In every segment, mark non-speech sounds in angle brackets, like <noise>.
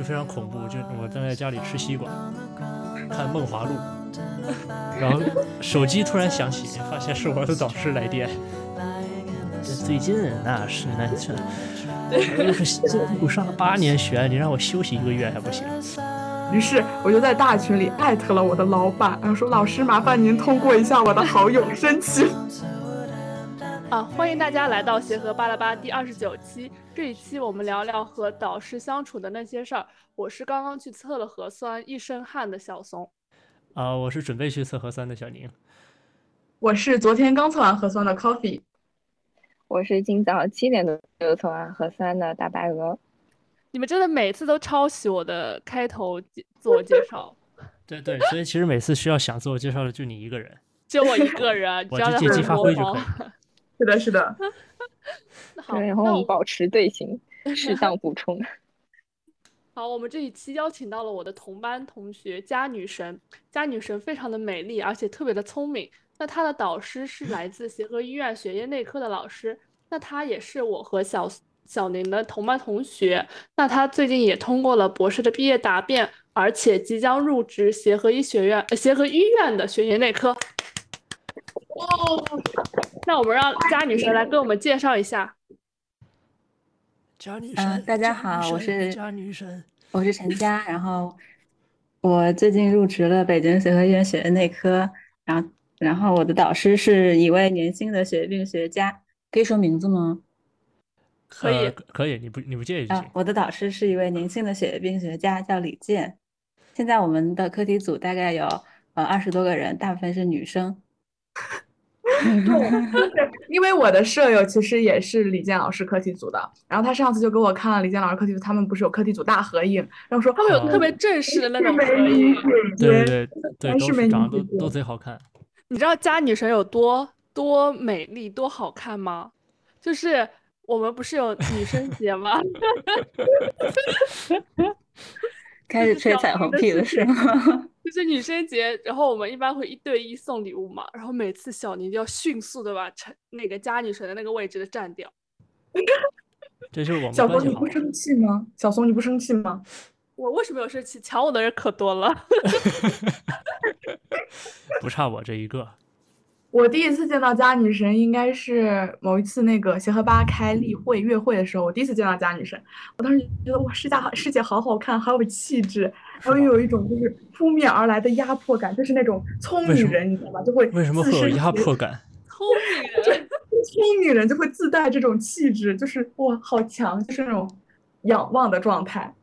就非常恐怖。就我正在家里吃西瓜，看《梦华录》，<laughs> 然后手机突然响起，发现是我的导师来电。这最近那是那这，又是辛苦上了八年学，你让我休息一个月还不行？于是我就在大群里艾特了我的老板，然后说：“老师，麻烦您通过一下我的好友申请。” <laughs> 啊，欢迎大家来到协和巴拉巴第二十九期。这一期我们聊聊和导师相处的那些事儿。我是刚刚去测了核酸，一身汗的小松。啊，我是准备去测核酸的小宁。我是昨天刚测完核酸的 Coffee。我是今早七点多就测完核酸的大白鹅。你们真的每次都抄袭我的开头自我介绍。<laughs> 对对，所以其实每次需要想自我介绍的就你一个人，就我一个人，<laughs> 我就借机发挥就可以。<laughs> 是的，是的。那 <laughs> 好，然后我们保持队形，适当补充。<laughs> 好，我们这一期邀请到了我的同班同学佳女神，佳女神非常的美丽，而且特别的聪明。那她的导师是来自协和医院血液内科的老师，那她也是我和小小宁的同班同学。那她最近也通过了博士的毕业答辩，而且即将入职协和医学院、呃协和医院的血液内科。哦，<laughs> 那我们让佳女神来跟我们介绍一下。佳女神，大家好，我是佳女神，我是陈佳，然后我最近入职了北京协和医院血液内科，然后然后我的导师是一位年轻的血液病学家，可以说名字吗？可以，可以，你不你不介意就行。我的导师是一位年轻的血液病学家，叫李健。现在我们的课题组大概有呃二十多个人，大部分是女生。<laughs> 对，<laughs> 因为我的舍友其实也是李健老师课题组的，然后他上次就给我看了李健老师课题组，他们不是有课题组大合影，然后说他们有特别正式的那种合影，对对对，都是长得都都贼好看。你知道佳女神有多多美丽、多好看吗？就是我们不是有女生节吗？<laughs> 开始吹彩虹屁了是吗？<laughs> 就是女生节，然后我们一般会一对一送礼物嘛，然后每次小宁就要迅速的把成那个加女神的那个位置的占掉。<laughs> 这是我们小松，你不生气吗？小松，你不生气吗？我为什么有生气？抢我的人可多了，<laughs> 不差我这一个。我第一次见到佳女神，应该是某一次那个协和吧开例会月会的时候，我第一次见到佳女神。我当时觉得哇，师家好，师姐好好看，好有气质，然后又有一种就是扑面而来的压迫感，就是那种聪明人，你知道吧？就会为什么会有压迫感？聪明人，<laughs> 聪明人就会自带这种气质，就是哇，好强，就是那种仰望的状态。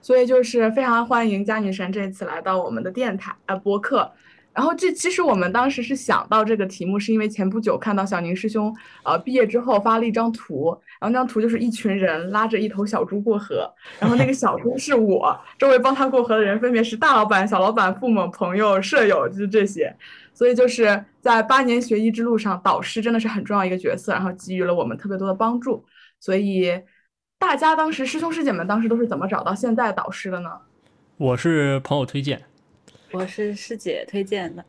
所以就是非常欢迎佳女神这次来到我们的电台呃播客。然后这其实我们当时是想到这个题目，是因为前不久看到小宁师兄，呃，毕业之后发了一张图，然后那张图就是一群人拉着一头小猪过河，然后那个小猪是我，周围帮他过河的人分别是大老板、小老板、父母、朋友、舍友，就是这些，所以就是在八年学医之路上，导师真的是很重要一个角色，然后给予了我们特别多的帮助。所以大家当时师兄师姐们当时都是怎么找到现在导师的呢？我是朋友推荐。我是师姐推荐的，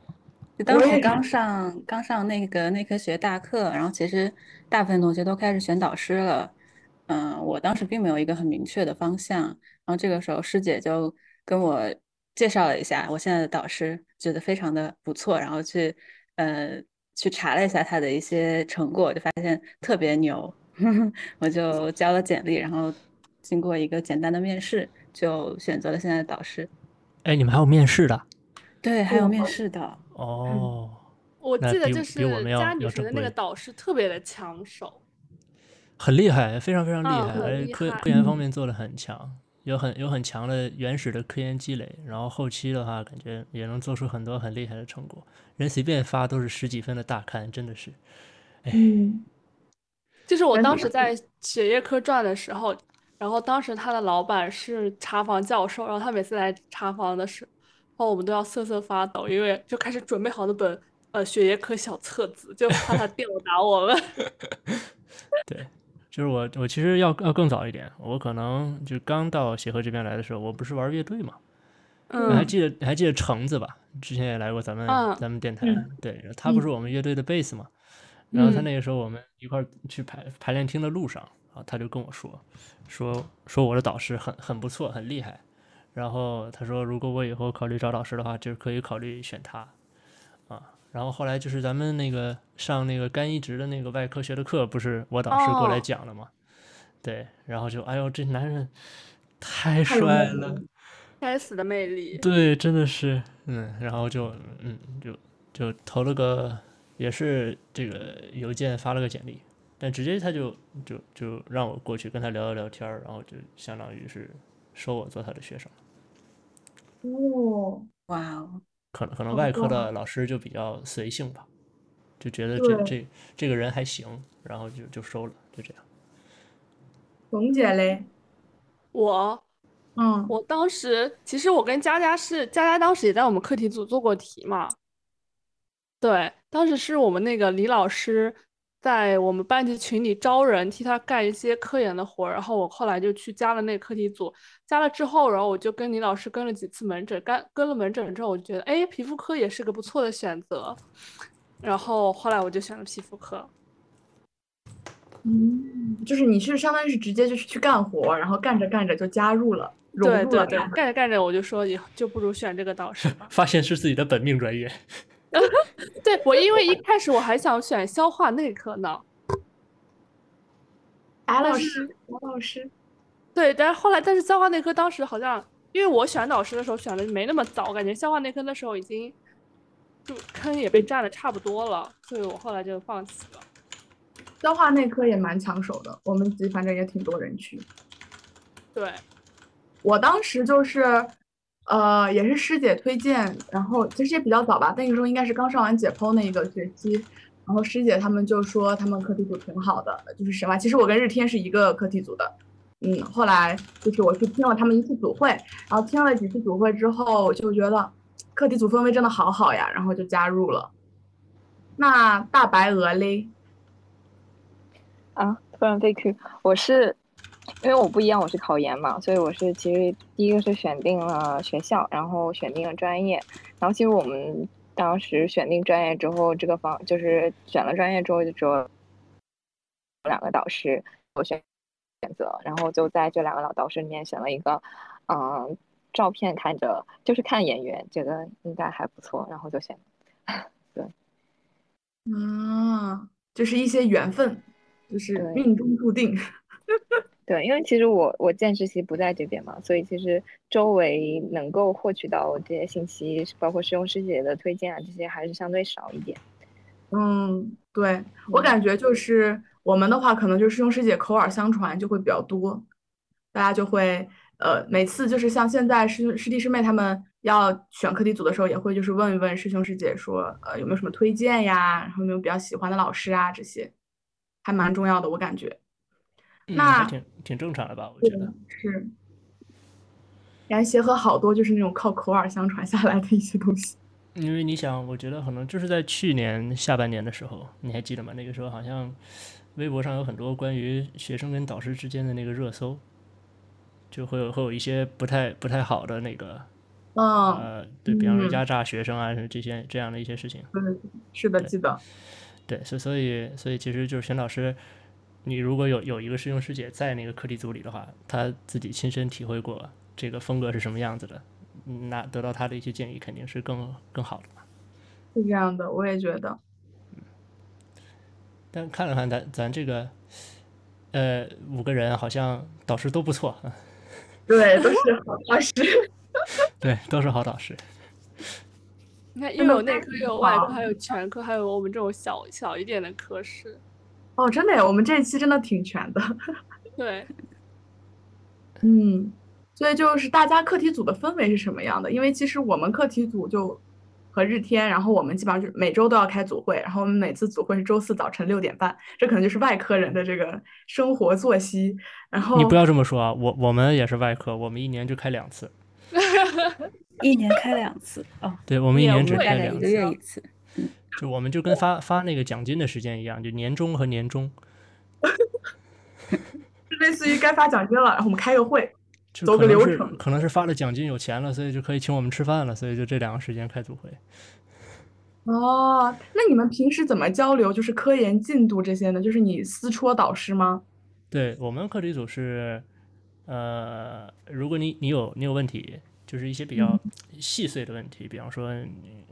就当时刚上刚上那个内科学大课，然后其实大部分同学都开始选导师了，嗯，我当时并没有一个很明确的方向，然后这个时候师姐就跟我介绍了一下我现在的导师，觉得非常的不错，然后去呃去查了一下他的一些成果，就发现特别牛，<laughs> 我就交了简历，然后经过一个简单的面试，就选择了现在的导师。哎，你们还有面试的？对，还有面试的哦。我记得就是家女神的那个导师特别的抢手，很厉害，非常非常厉害，而且科科研方面做的很强，有很有很强的原始的科研积累，然后后期的话感觉也能做出很多很厉害的成果。人随便发都是十几分的大刊，真的是。嗯，<laughs> 就是我当时在血液科转的时候，然后当时他的老板是查房教授，然后他每次来查房的时。然后我们都要瑟瑟发抖，因为就开始准备好那本呃血液科小册子，就怕他吊打我们。<laughs> 对，就是我，我其实要要更早一点，我可能就刚到协和这边来的时候，我不是玩乐队嘛，嗯，还记得你还记得橙子吧？之前也来过咱们咱们电台，对他不是我们乐队的贝斯嘛？然后他那个时候我们一块去排排练厅的路上，啊他就跟我说，说说我的导师很很不错，很厉害。然后他说，如果我以后考虑找老师的话，就是可以考虑选他，啊。然后后来就是咱们那个上那个肝移植的那个外科学的课，不是我导师过来讲了吗？对，然后就哎呦，这男人太帅了，该死的魅力。对，真的是，嗯，然后就嗯就就投了个，也是这个邮件发了个简历，但直接他就就就让我过去跟他聊一聊天儿，然后就相当于是收我做他的学生。哦，哇哦，可能可能外科的老师就比较随性吧，就觉得这这这个人还行，然后就就收了，就这样。蓉姐嘞，我？嗯，我当时其实我跟佳佳是佳佳当时也在我们课题组做过题嘛，对，当时是我们那个李老师在我们班级群里招人，替他干一些科研的活，然后我后来就去加了那个课题组，加了之后，然后我就跟李老师跟了几次门诊，干跟了门诊之后，我就觉得哎，皮肤科也是个不错的选择，然后后来我就选了皮肤科。嗯，就是你是相当于是直接就是去干活，然后干着干着就加入了，融对对对，干着干着我就说也就不如选这个导师吧。发现是自己的本命专业，对我，因为一开始我还想选消化内科呢，<laughs> 白老师，白老师，对，但是后来，但是消化内科当时好像，因为我选导师的时候选的没那么早，感觉消化内科那时候已经就坑也被占的差不多了，所以我后来就放弃了。消化内科也蛮抢手的，我们级反正也挺多人去。对，我当时就是，呃，也是师姐推荐，然后其实也比较早吧，那个时候应该是刚上完解剖那一个学期，然后师姐他们就说他们课题组挺好的，就是什么。其实我跟日天是一个课题组的，嗯，后来就是我去听了他们一次组会，然后听了几次组会之后，就觉得课题组氛围真的好好呀，然后就加入了。那大白鹅嘞？啊，突然被 Q，我是因为我不一样，我是考研嘛，所以我是其实第一个是选定了学校，然后选定了专业，然后其实我们当时选定专业之后，这个方就是选了专业之后就只有两个导师我选选择，然后就在这两个老导师里面选了一个，嗯，照片看着就是看眼缘，觉得应该还不错，然后就选。<laughs> 对嗯，就是一些缘分，就是命中注定。对，因为其实我我见实习不在这边嘛，所以其实周围能够获取到这些信息，包括师兄师姐的推荐啊，这些还是相对少一点。嗯，对，我感觉就是我们的话，可能就是师兄师姐口耳相传就会比较多，大家就会呃，每次就是像现在师兄师弟师妹他们要选课题组的时候，也会就是问一问师兄师姐说，呃，有没有什么推荐呀，然后有没有比较喜欢的老师啊，这些还蛮重要的，我感觉嗯，那还挺挺正常的吧？我觉得。是。感觉协和好多就是那种靠口耳相传下来的一些东西。因为你想，我觉得可能就是在去年下半年的时候，你还记得吗？那个时候好像微博上有很多关于学生跟导师之间的那个热搜，就会有会有一些不太不太好的那个嗯，呃，对比方说嗯压榨学生啊，是这些这样的一些事情。嗯，是的，记得。对，所所以所以其实就是选导师，你如果有有一个师兄师姐在那个课题组里的话，他自己亲身体会过这个风格是什么样子的，嗯那得到他的一些建议肯定是更更好的嘛。是这样的，我也觉得。但看了看咱咱这个，呃，五个人好像导师都不错，对，都是好导师。<laughs> 对，都是好导师。你看，又有内科，又有外科，还有全科，还有我们这种小小一点的科室。哦，真的呀，我们这一期真的挺全的。对，<laughs> 嗯，所以就是大家课题组的氛围是什么样的？因为其实我们课题组就和日天，然后我们基本上就是每周都要开组会，然后我们每次组会是周四早晨六点半，这可能就是外科人的这个生活作息。然后你不要这么说啊，我我们也是外科，我们一年就开两次，<laughs> 一年开两次哦，对我们一年只开两次，一个月一次。就我们就跟发发那个奖金的时间一样，就年终和年终，<laughs> 就类似于该发奖金了，然后我们开个会。走个流程可能是发了奖金有钱了，所以就可以请我们吃饭了，所以就这两个时间开组会。哦，那你们平时怎么交流？就是科研进度这些呢？就是你私戳导师吗？对我们课题组是，呃，如果你你有你有问题，就是一些比较细碎的问题，比方说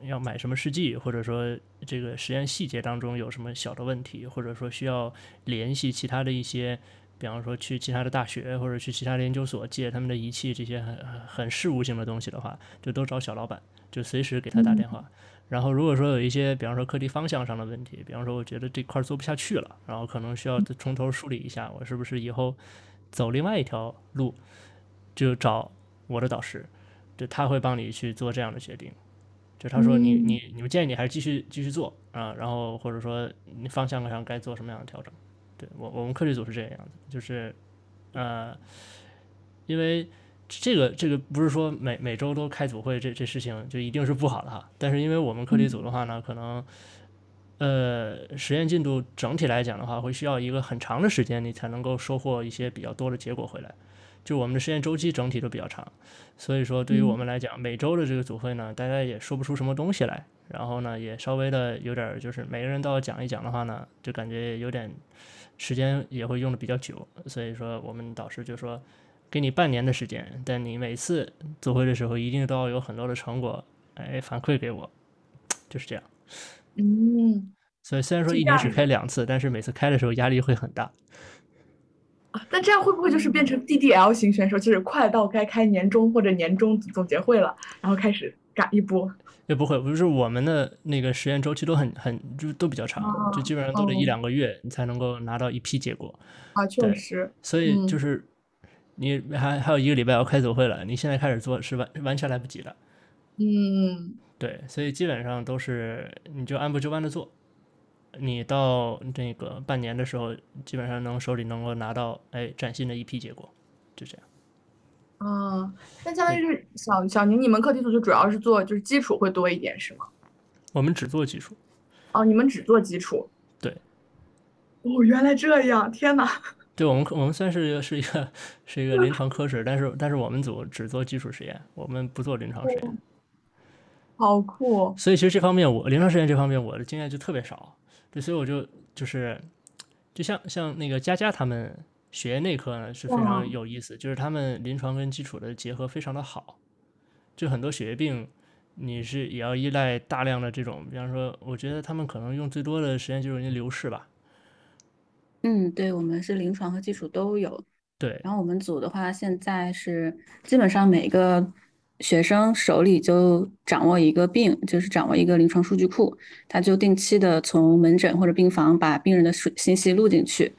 要买什么试剂，或者说这个实验细节当中有什么小的问题，或者说需要联系其他的一些，比方说去其他的大学或者去其他的研究所借他们的仪器，这些很很很事务性的东西的话，就都找小老板，就随时给他打电话。然后如果说有一些，比方说课题方向上的问题，比方说我觉得这块儿做不下去了，然后可能需要从头梳理一下，我是不是以后走另外一条路，就找我的导师，就他会帮你去做这样的决定。就他说你你你们建议你还是继续继续做啊，然后或者说你方向上该做什么样的调整。对我我们课题组是这个样子，就是呃，因为。这个这个不是说每每周都开组会，这这事情就一定是不好的哈。但是因为我们课题组的话呢，可能呃实验进度整体来讲的话，会需要一个很长的时间，你才能够收获一些比较多的结果回来。就我们的实验周期整体都比较长，所以说对于我们来讲，每周的这个组会呢，大家也说不出什么东西来。然后呢，也稍微的有点就是每个人都要讲一讲的话呢，就感觉有点时间也会用的比较久。所以说我们导师就说。给你半年的时间，但你每次组会的时候一定都要有很多的成果，哎，反馈给我，就是这样。嗯，所以虽然说一年只开两次，但是每次开的时候压力会很大。啊，但这样会不会就是变成 DDL 型选手，就是快到该开年终或者年终总结会了，然后开始赶一波？也不会，不是我们的那个实验周期都很很就都比较长，就基本上都得一两个月你才能够拿到一批结果。啊，确实。所以就是。你还还有一个礼拜要开组会了，你现在开始做是完完全来不及的。嗯，对，所以基本上都是你就按部就班的做，你到那个半年的时候，基本上能手里能够拿到哎崭新的一批结果，就这样。啊，那相当于是小小宁，你们课题组就主要是做就是基础会多一点是吗？我们只做基础。哦，你们只做基础。对。哦，原来这样，天哪！对我们，我们算是一个是一个是一个临床科室，但是但是我们组只做基础实验，我们不做临床实验。好酷！所以其实这方面我临床实验这方面我的经验就特别少，对，所以我就就是就像像那个佳佳他们血液内科呢是非常有意思，就是他们临床跟基础的结合非常的好，就很多血液病你是也要依赖大量的这种，比方说我觉得他们可能用最多的时间就是人家流逝吧。嗯，对，我们是临床和基础都有。对，然后我们组的话，现在是基本上每个学生手里就掌握一个病，就是掌握一个临床数据库，他就定期的从门诊或者病房把病人的数信息录进去，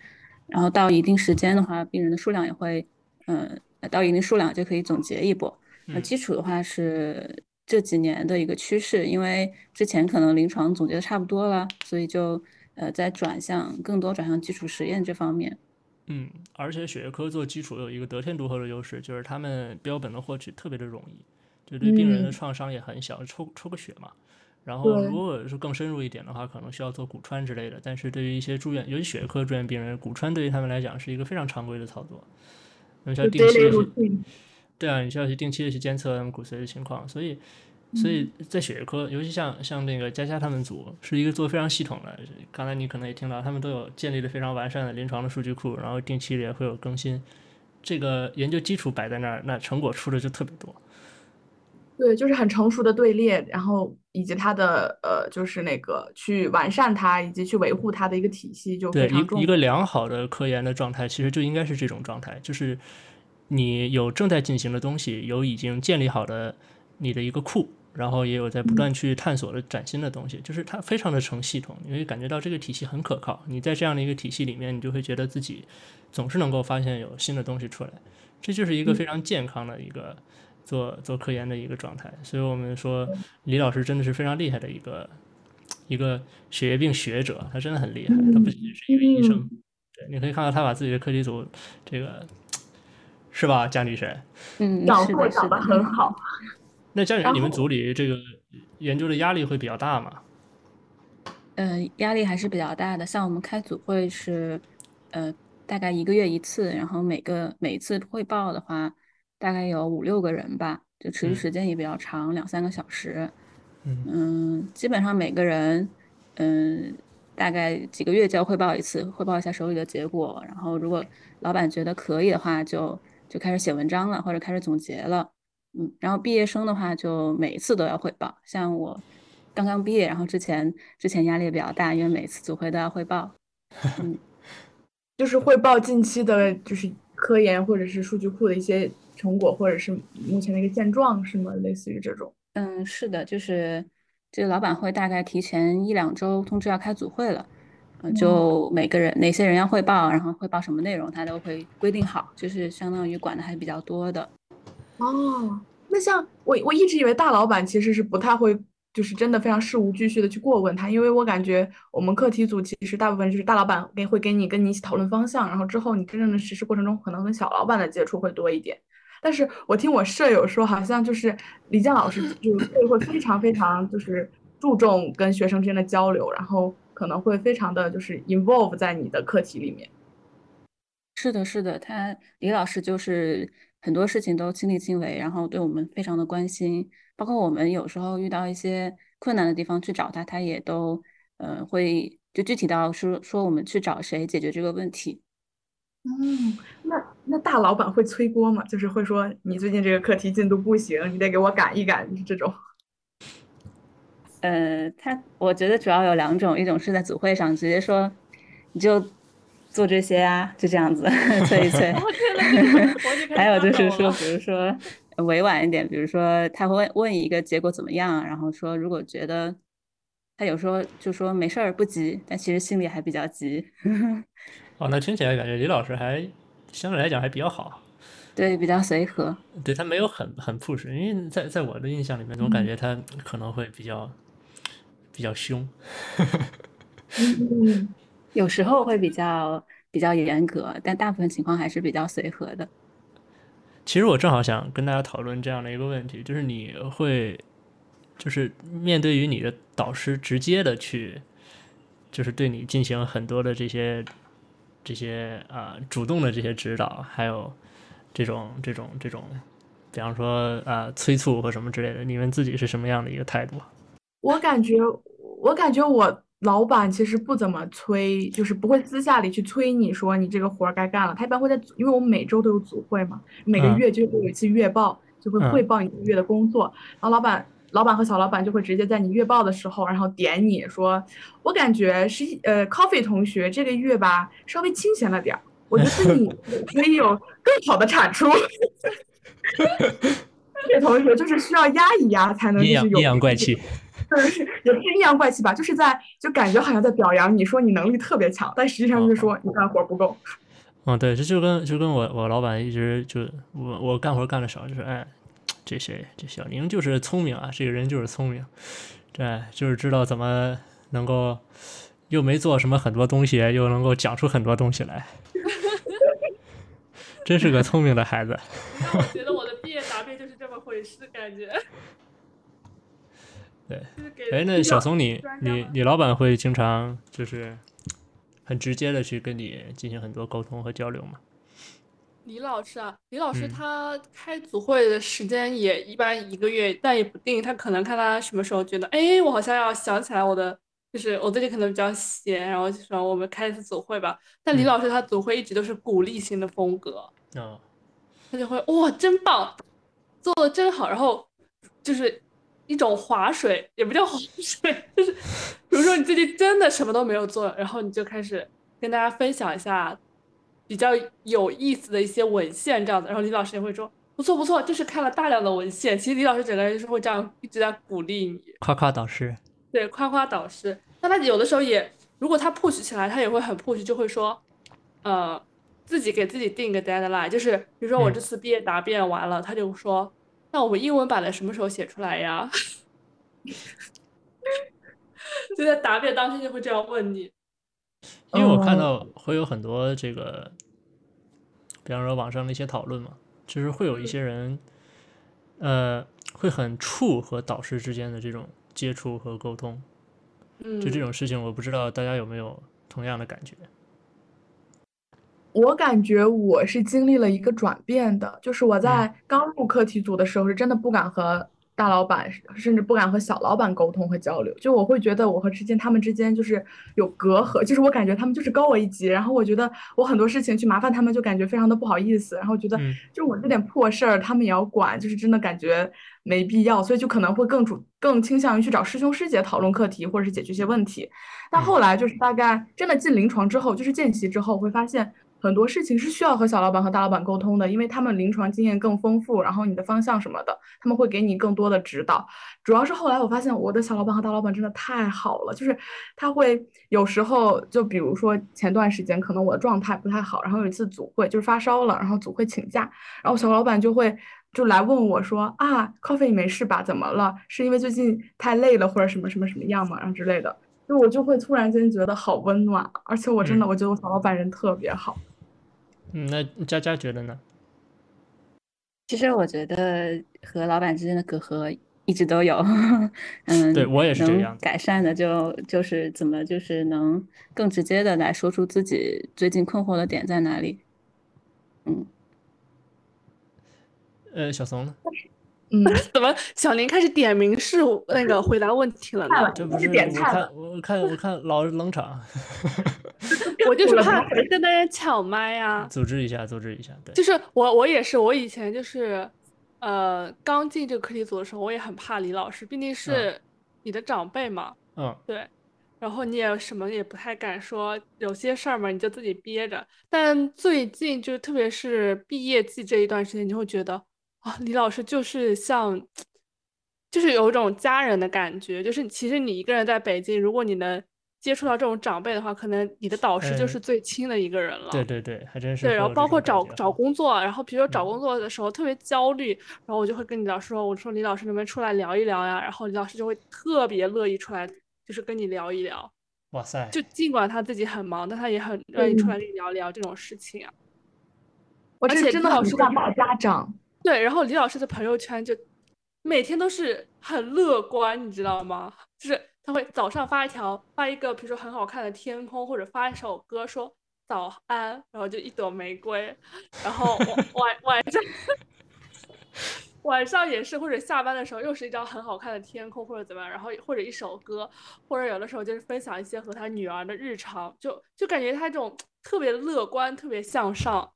然后到一定时间的话，病人的数量也会，嗯，到一定数量就可以总结一波。那基础的话是这几年的一个趋势，因为之前可能临床总结的差不多了，所以就。呃，在转向更多转向基础实验这方面，嗯，而且血液科做基础有一个得天独厚的优势，就是他们标本的获取特别的容易，就对病人的创伤也很小，抽抽个血嘛。然后如果是更深入一点的话，可能需要做骨穿之类的。但是对于一些住院，尤其血液科住院病人，骨穿对于他们来讲是一个非常常规的操作，你需要定期的去，对啊，你需要去定期的去监测他们骨髓的情况，所以。所以在血液科，尤其像像那个佳佳他们组，是一个做非常系统的。刚才你可能也听到，他们都有建立了非常完善的临床的数据库，然后定期也会有更新。这个研究基础摆在那儿，那成果出的就特别多。对，就是很成熟的队列，然后以及它的呃，就是那个去完善它，以及去维护它的一个体系，就非常重。一个良好的科研的状态，其实就应该是这种状态，就是你有正在进行的东西，有已经建立好的你的一个库。然后也有在不断去探索的崭新的东西，就是它非常的成系统，你会感觉到这个体系很可靠。你在这样的一个体系里面，你就会觉得自己总是能够发现有新的东西出来，这就是一个非常健康的一个做做科研的一个状态。所以我们说李老师真的是非常厉害的一个一个血液病学者，他真的很厉害，他不仅仅是一个医生。对，你可以看到他把自己的课题组这个是吧，江女神？嗯，掌握掌的很好。<laughs> 那这样，你们组里这个研究的压力会比较大吗？嗯，压力还是比较大的。像我们开组会是，呃，大概一个月一次，然后每个每次汇报的话，大概有五六个人吧，就持续时间也比较长，两三个小时。嗯嗯，基本上每个人，嗯，大概几个月就要汇报一次，汇报一下手里的结果。然后如果老板觉得可以的话，就就开始写文章了，或者开始总结了。嗯，然后毕业生的话，就每一次都要汇报。像我刚刚毕业，然后之前之前压力也比较大，因为每次组会都要汇报。嗯，<laughs> 就是汇报近期的，就是科研或者是数据库的一些成果，或者是目前的一个现状，是吗？类似于这种。嗯，是的，就是这个老板会大概提前一两周通知要开组会了，嗯，就每个人哪些人要汇报，然后汇报什么内容，他都会规定好，就是相当于管的还比较多的。哦，那像我我一直以为大老板其实是不太会，就是真的非常事无巨细的去过问他，因为我感觉我们课题组其实大部分就是大老板给会给你跟你一起讨论方向，然后之后你真正的实施过程中可能跟小老板的接触会多一点。但是我听我舍友说，好像就是李健老师就会会非常非常就是注重跟学生之间的交流，然后可能会非常的就是 involve 在你的课题里面。是的，是的，他李老师就是很多事情都亲力亲为，然后对我们非常的关心，包括我们有时候遇到一些困难的地方去找他，他也都呃会就具体到说说我们去找谁解决这个问题。嗯，那那大老板会催锅吗？就是会说你最近这个课题进度不行，你得给我赶一赶，这种。呃，他我觉得主要有两种，一种是在组会上直接说，你就做这些啊，就这样子催一催。还有就是说，比如说委婉一点，比如说他会问问一个结果怎么样，然后说如果觉得他有时候就说没事儿不急，但其实心里还比较急。<laughs> 哦，那听起来感觉李老师还相对来讲还比较好，对，比较随和，对他没有很很 push，因为在在我的印象里面，总感觉他可能会比较比较凶，<laughs> 有时候会比较比较严格，但大部分情况还是比较随和的。其实我正好想跟大家讨论这样的一个问题，就是你会就是面对于你的导师直接的去，就是对你进行很多的这些。这些啊，主动的这些指导，还有这种这种这种，比方说啊，催促或什么之类的，你们自己是什么样的一个态度？我感觉，我感觉我老板其实不怎么催，就是不会私下里去催你说你这个活儿该干了。他一般会在，因为我们每周都有组会嘛，每个月就会有一次月报，就会汇报你一个月的工作，然后老板。老板和小老板就会直接在你月报的时候，然后点你说，我感觉是呃，Coffee 同学这个月吧稍微清闲了点儿，我觉得你 <laughs> 可以有更好的产出。<laughs> 这同学就是需要压一压才能就是有阴阳怪气，是也不是阴阳怪气吧，就是在就感觉好像在表扬你说你能力特别强，但实际上就是说你干活不够。嗯，对，这就跟就跟我我老板一直就我我干活干的少，就是哎。这谁？这小宁就是聪明啊！这个人就是聪明，对，就是知道怎么能够又没做什么很多东西，又能够讲出很多东西来，<laughs> 真是个聪明的孩子。<laughs> 我觉得我的毕业答辩就是这么回事，感觉。对，哎，那小松，你你你老板会经常就是很直接的去跟你进行很多沟通和交流吗？李老师啊，李老师他开组会的时间也一般一个月，但也不定，他可能看他什么时候觉得，哎，我好像要想起来我的，就是我最近可能比较闲，然后就说我们开一次组会吧。但李老师他组会一直都是鼓励型的风格，啊，他就会哇，真棒，做的真好，然后就是一种划水，也不叫划水，<laughs> 就是比如说你最近真的什么都没有做，然后你就开始跟大家分享一下。比较有意思的一些文献这样的，然后李老师也会说不错不错，就是看了大量的文献。其实李老师整个人就是会这样一直在鼓励你，夸夸导师。对，夸夸导师。那他有的时候也，如果他 push 起来，他也会很 push，就会说，呃，自己给自己定一个 deadline，就是比如说我这次毕业答辩完了，他就说，那我们英文版的什么时候写出来呀？<laughs> 就在答辩当天就会这样问你。因为我看到会有很多这个，比方说网上的一些讨论嘛，就是会有一些人，呃，会很怵和导师之间的这种接触和沟通，嗯，就这种事情，我不知道大家有没有同样的感觉。我感觉我是经历了一个转变的，就是我在刚入课题组的时候，是真的不敢和大老板，甚至不敢和小老板沟通和交流。就我会觉得我和之间他们之间就是有隔阂，就是我感觉他们就是高我一级，然后我觉得我很多事情去麻烦他们，就感觉非常的不好意思，然后觉得就我这点破事儿他们也要管，就是真的感觉没必要，所以就可能会更主更倾向于去找师兄师姐讨论课题或者是解决一些问题。但后来就是大概真的进临床之后，就是见习之后会发现。很多事情是需要和小老板和大老板沟通的，因为他们临床经验更丰富，然后你的方向什么的，他们会给你更多的指导。主要是后来我发现我的小老板和大老板真的太好了，就是他会有时候就比如说前段时间可能我的状态不太好，然后有一次组会就是发烧了，然后组会请假，然后小老板就会就来问我说啊，Coffee 你没事吧？怎么了？是因为最近太累了或者什么什么什么样吗？然后之类的，就我就会突然间觉得好温暖，而且我真的我觉得我小老板人特别好。嗯，那佳佳觉得呢？其实我觉得和老板之间的隔阂一直都有，<laughs> 嗯，对我也是这样。改善的就就是怎么就是能更直接的来说出自己最近困惑的点在哪里。嗯，呃，小松呢？嗯，<laughs> 怎么小林开始点名是那个回答问题了呢？这不是我看我看我看老冷场。<laughs> 我就是怕跟大家抢麦呀，组织一下，组织一下，对。就是我，我也是，我以前就是，呃，刚进这个课题组的时候，我也很怕李老师，毕竟是你的长辈嘛。嗯。对。然后你也什么也不太敢说，有些事儿嘛，你就自己憋着。但最近就特别是毕业季这一段时间，你会觉得啊，李老师就是像，就是有一种家人的感觉。就是其实你一个人在北京，如果你能。接触到这种长辈的话，可能你的导师就是最亲的一个人了。对对对，还真是。对，然后包括找找工作，然后比如说找工作的时候特别焦虑，然后我就会跟李老师说：“我说李老师能不能出来聊一聊呀？”然后李老师就会特别乐意出来，就是跟你聊一聊。哇塞！就尽管他自己很忙，但他也很愿意出来跟你聊聊这种事情啊。而且真的老师的老家长。对，然后李老师的朋友圈就每天都是很乐观，你知道吗？就是。他会早上发一条，发一个，比如说很好看的天空，或者发一首歌说早安，然后就一朵玫瑰，然后晚晚上 <laughs> 晚上也是，或者下班的时候又是一张很好看的天空，或者怎么样，然后或者一首歌，或者有的时候就是分享一些和他女儿的日常，就就感觉他这种特别乐观、特别向上，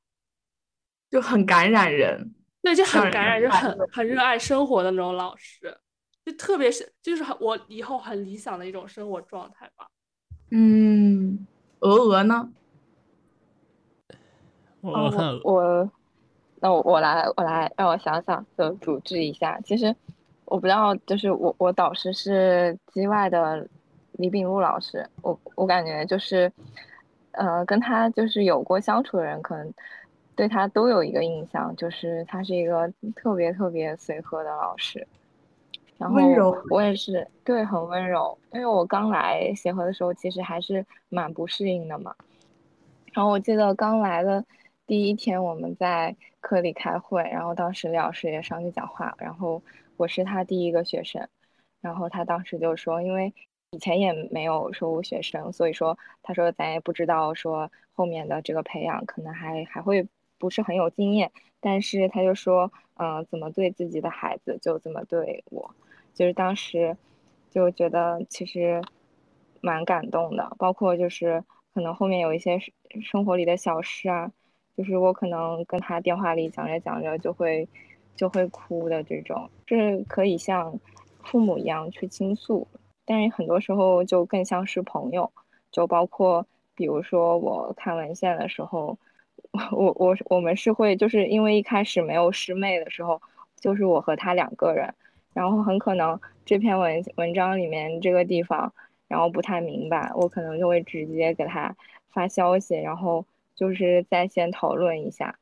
就很感染人，对，就很感染，就很很热爱生活的那种老师。就特别是，就是很我以后很理想的一种生活状态吧。嗯，鹅鹅呢？<laughs> 我我我，那我我来我来让我想想，就组织一下。其实我不知道，就是我我导师是机外的李炳禄老师，我我感觉就是，呃，跟他就是有过相处的人，可能对他都有一个印象，就是他是一个特别特别随和的老师。然后我也是对很温柔，因为我刚来协和的时候，其实还是蛮不适应的嘛。然后我记得刚来的第一天，我们在科里开会，然后当时李老师也上去讲话，然后我是他第一个学生，然后他当时就说，因为以前也没有收过学生，所以说他说咱也不知道说后面的这个培养可能还还会不是很有经验，但是他就说，嗯，怎么对自己的孩子就怎么对我。就是当时就觉得其实蛮感动的，包括就是可能后面有一些生活里的小事啊，就是我可能跟他电话里讲着讲着就会就会哭的这种，就是可以像父母一样去倾诉，但是很多时候就更像是朋友，就包括比如说我看文献的时候，<laughs> 我我我们是会就是因为一开始没有师妹的时候，就是我和他两个人。然后很可能这篇文文章里面这个地方，然后不太明白，我可能就会直接给他发消息，然后就是在线讨论一下，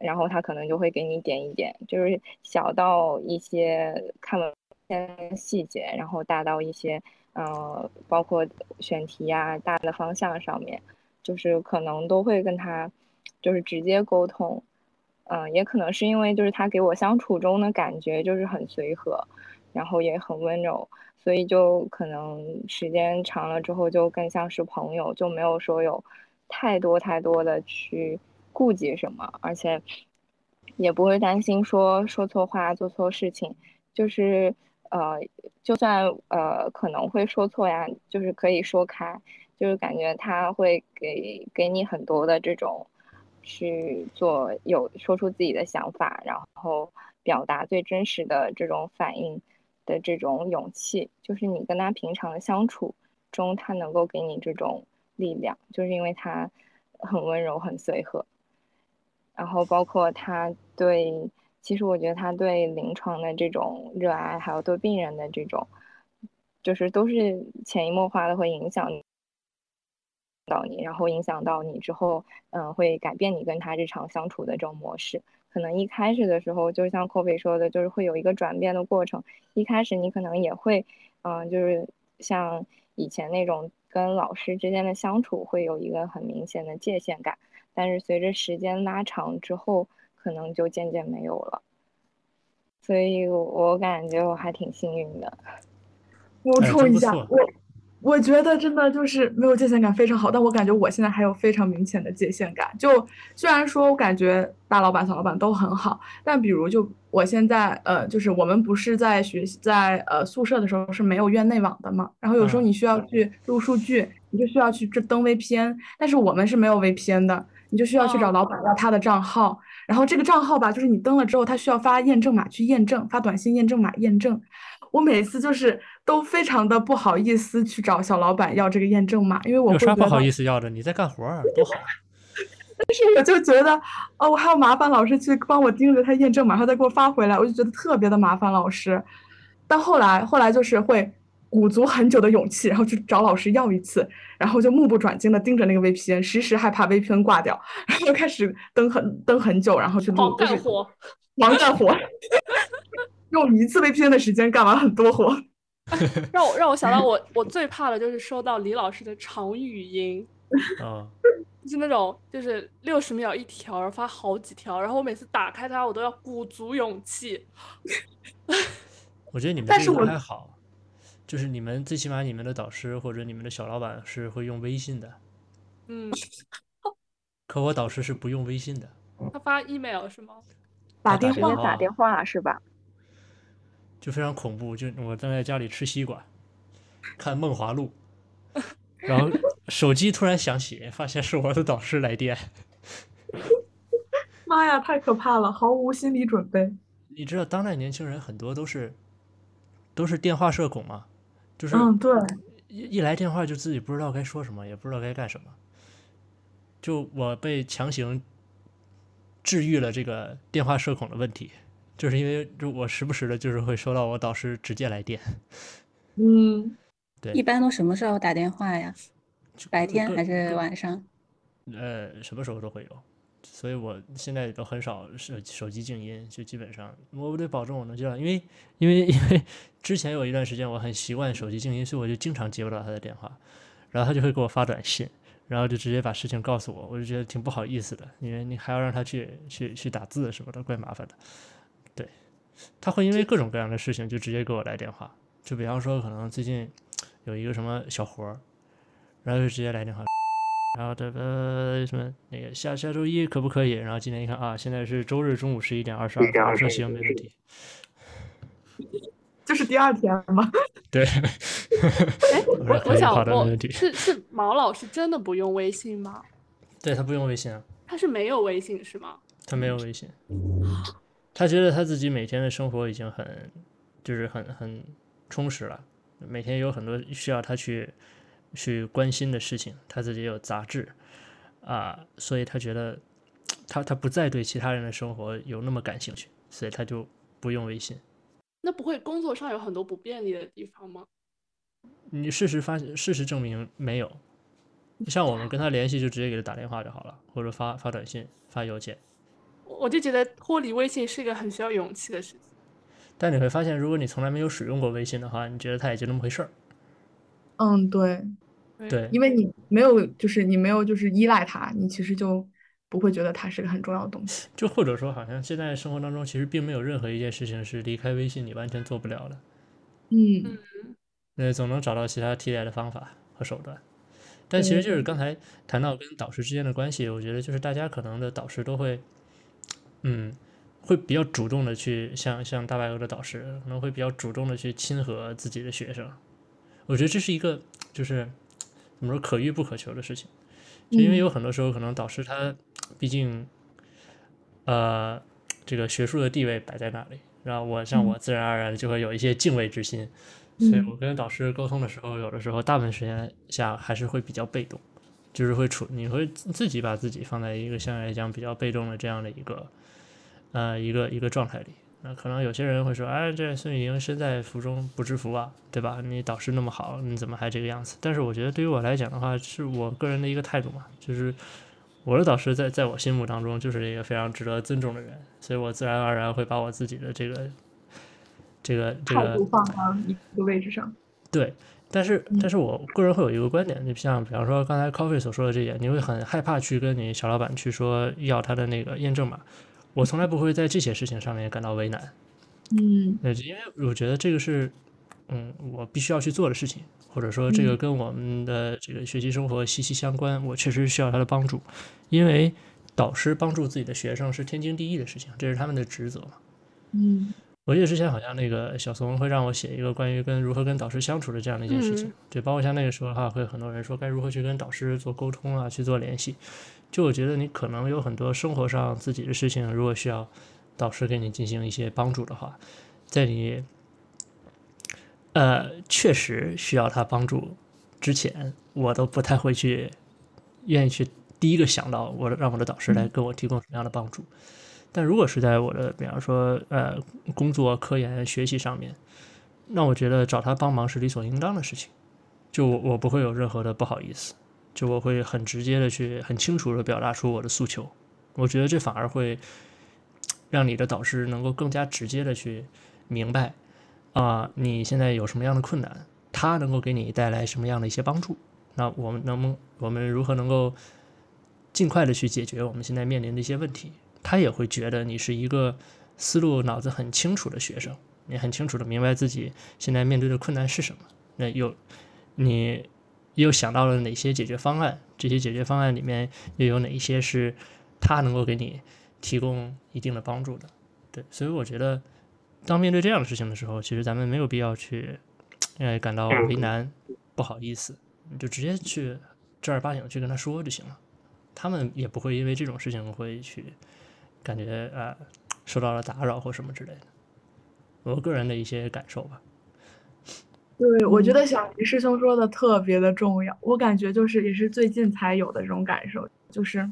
然后他可能就会给你点一点，就是小到一些看文细节，然后大到一些嗯，包括选题啊大的方向上面，就是可能都会跟他就是直接沟通。嗯，也可能是因为就是他给我相处中的感觉就是很随和，然后也很温柔，所以就可能时间长了之后就更像是朋友，就没有说有太多太多的去顾忌什么，而且也不会担心说说错话、做错事情，就是呃，就算呃可能会说错呀，就是可以说开，就是感觉他会给给你很多的这种去做有说出自己的想法，然后表达最真实的这种反应的这种勇气，就是你跟他平常的相处中，他能够给你这种力量，就是因为他很温柔、很随和，然后包括他对。其实我觉得他对临床的这种热爱，还有对病人的这种，就是都是潜移默化的会影响到你，然后影响到你之后，嗯，会改变你跟他日常相处的这种模式。可能一开始的时候，就像 Kobe 说的，就是会有一个转变的过程。一开始你可能也会，嗯，就是像以前那种跟老师之间的相处会有一个很明显的界限感，但是随着时间拉长之后。可能就渐渐没有了，所以我感觉我还挺幸运的。补充一下，我我觉得真的就是没有界限感非常好，但我感觉我现在还有非常明显的界限感。就虽然说我感觉大老板、小老板都很好，但比如就我现在呃，就是我们不是在学习在呃宿舍的时候是没有院内网的嘛，然后有时候你需要去录数据，你就需要去这登 VPN，但是我们是没有 VPN 的，你就需要去找老板要他的账号。然后这个账号吧，就是你登了之后，他需要发验证码去验证，发短信验证码验证。我每次就是都非常的不好意思去找小老板要这个验证码，因为我有啥不好意思要的？你在干活儿，多好。<laughs> 但是我就觉得，哦，我还要麻烦老师去帮我盯着他验证码，然后再给我发回来，我就觉得特别的麻烦老师。但后来，后来就是会。鼓足很久的勇气，然后去找老师要一次，然后就目不转睛的盯着那个 VPN，时时害怕 VPN 挂掉，<laughs> 然后就开始登很登很久，然后去忙干活，忙干活，用一次 VPN 的时间干完很多活。<laughs> 让我让我想到我我最怕的就是收到李老师的长语音，啊，<laughs> 就是那种就是六十秒一条，发好几条，然后我每次打开它，我都要鼓足勇气。<laughs> 我觉得你们这个还好。就是你们最起码你们的导师或者你们的小老板是会用微信的，嗯，可我导师是不用微信的，他发 email 是吗？打电话打电话是吧？就非常恐怖，就我正在家里吃西瓜，看《梦华录》，<laughs> 然后手机突然响起，发现是我的导师来电，妈呀，太可怕了，毫无心理准备。你知道当代年轻人很多都是都是电话社恐吗？就是嗯，对，一一来电话就自己不知道该说什么，也不知道该干什么。就我被强行治愈了这个电话社恐的问题，就是因为就我时不时的，就是会收到我导师直接来电。<laughs> 嗯，对，一般都什么时候打电话呀？白天还是晚上？呃，什么时候都会有。所以我现在都很少手手机静音，就基本上我得保证我能接到，因为因为因为之前有一段时间我很习惯手机静音，所以我就经常接不到他的电话，然后他就会给我发短信，然后就直接把事情告诉我，我就觉得挺不好意思的，因为你还要让他去去去打字什么的，怪麻烦的。对，他会因为各种各样的事情就直接给我来电话，就比方说可能最近有一个什么小活儿，然后就直接来电话。然后这个什么那个下下周一可不可以？然后今天一看啊，现在是周日中午十一点二十二分，我说行，没问题。就是第二天吗？<laughs> 对。哎，<laughs> 我我想问，是是毛老师真的不用微信吗？对他不用微信啊。他是没有微信是吗？他没有微信。他觉得他自己每天的生活已经很，就是很很充实了，每天有很多需要他去。去关心的事情，他自己有杂志，啊，所以他觉得他他不再对其他人的生活有那么感兴趣，所以他就不用微信。那不会工作上有很多不便利的地方吗？你事实发事实证明没有，像我们跟他联系就直接给他打电话就好了，或者发发短信、发邮件。我就觉得脱离微信是一个很需要勇气的事情。但你会发现，如果你从来没有使用过微信的话，你觉得它也就那么回事儿。嗯，对，对，因为你没有，就是你没有，就是依赖它，你其实就不会觉得它是个很重要的东西。就或者说，好像现在生活当中，其实并没有任何一件事情是离开微信你完全做不了的。嗯，那总能找到其他替代的方法和手段。但其实就是刚才谈到跟导师之间的关系，我觉得就是大家可能的导师都会，嗯，会比较主动的去像像大白鹅的导师，可能会比较主动的去亲和自己的学生。我觉得这是一个就是怎么说可遇不可求的事情，就因为有很多时候可能导师他毕竟呃这个学术的地位摆在那里，然后我像我自然而然就会有一些敬畏之心，所以我跟导师沟通的时候，有的时候大部分时间下还是会比较被动，就是会处你会自己把自己放在一个相对来讲比较被动的这样的一个。呃，一个一个状态里，那可能有些人会说，哎，这孙雨莹身在福中不知福啊，对吧？你导师那么好，你怎么还这个样子？但是我觉得对于我来讲的话，是我个人的一个态度嘛，就是我的导师在在我心目当中就是一个非常值得尊重的人，所以我自然而然会把我自己的这个这个这个态度放到一个位置上。对，但是但是我个人会有一个观点，就像比方说刚才 Coffee 所说的这点，你会很害怕去跟你小老板去说要他的那个验证码。我从来不会在这些事情上面感到为难，嗯，呃，因为我觉得这个是，嗯，我必须要去做的事情，或者说这个跟我们的这个学习生活息息相关，我确实需要他的帮助，因为导师帮助自己的学生是天经地义的事情，这是他们的职责嘛。嗯，我记得之前好像那个小松会让我写一个关于跟如何跟导师相处的这样的一件事情，对，包括像那个时候的话，会很多人说该如何去跟导师做沟通啊，去做联系。就我觉得你可能有很多生活上自己的事情，如果需要导师给你进行一些帮助的话，在你呃确实需要他帮助之前，我都不太会去愿意去第一个想到我让我的导师来给我提供什么样的帮助。但如果是在我的比方说呃工作、科研、学习上面，那我觉得找他帮忙是理所应当的事情，就我我不会有任何的不好意思。就我会很直接的去很清楚的表达出我的诉求，我觉得这反而会让你的导师能够更加直接的去明白啊你现在有什么样的困难，他能够给你带来什么样的一些帮助，那我们能不我们如何能够尽快的去解决我们现在面临的一些问题，他也会觉得你是一个思路脑子很清楚的学生，你很清楚的明白自己现在面对的困难是什么，那有你。又想到了哪些解决方案？这些解决方案里面又有哪一些是他能够给你提供一定的帮助的？对，所以我觉得，当面对这样的事情的时候，其实咱们没有必要去，呃，感到为难、不好意思，你就直接去正儿八经的去跟他说就行了。他们也不会因为这种事情会去感觉呃受到了打扰或什么之类的。我个人的一些感受吧。对，我觉得小黎师兄说的特别的重要，我感觉就是也是最近才有的这种感受，就是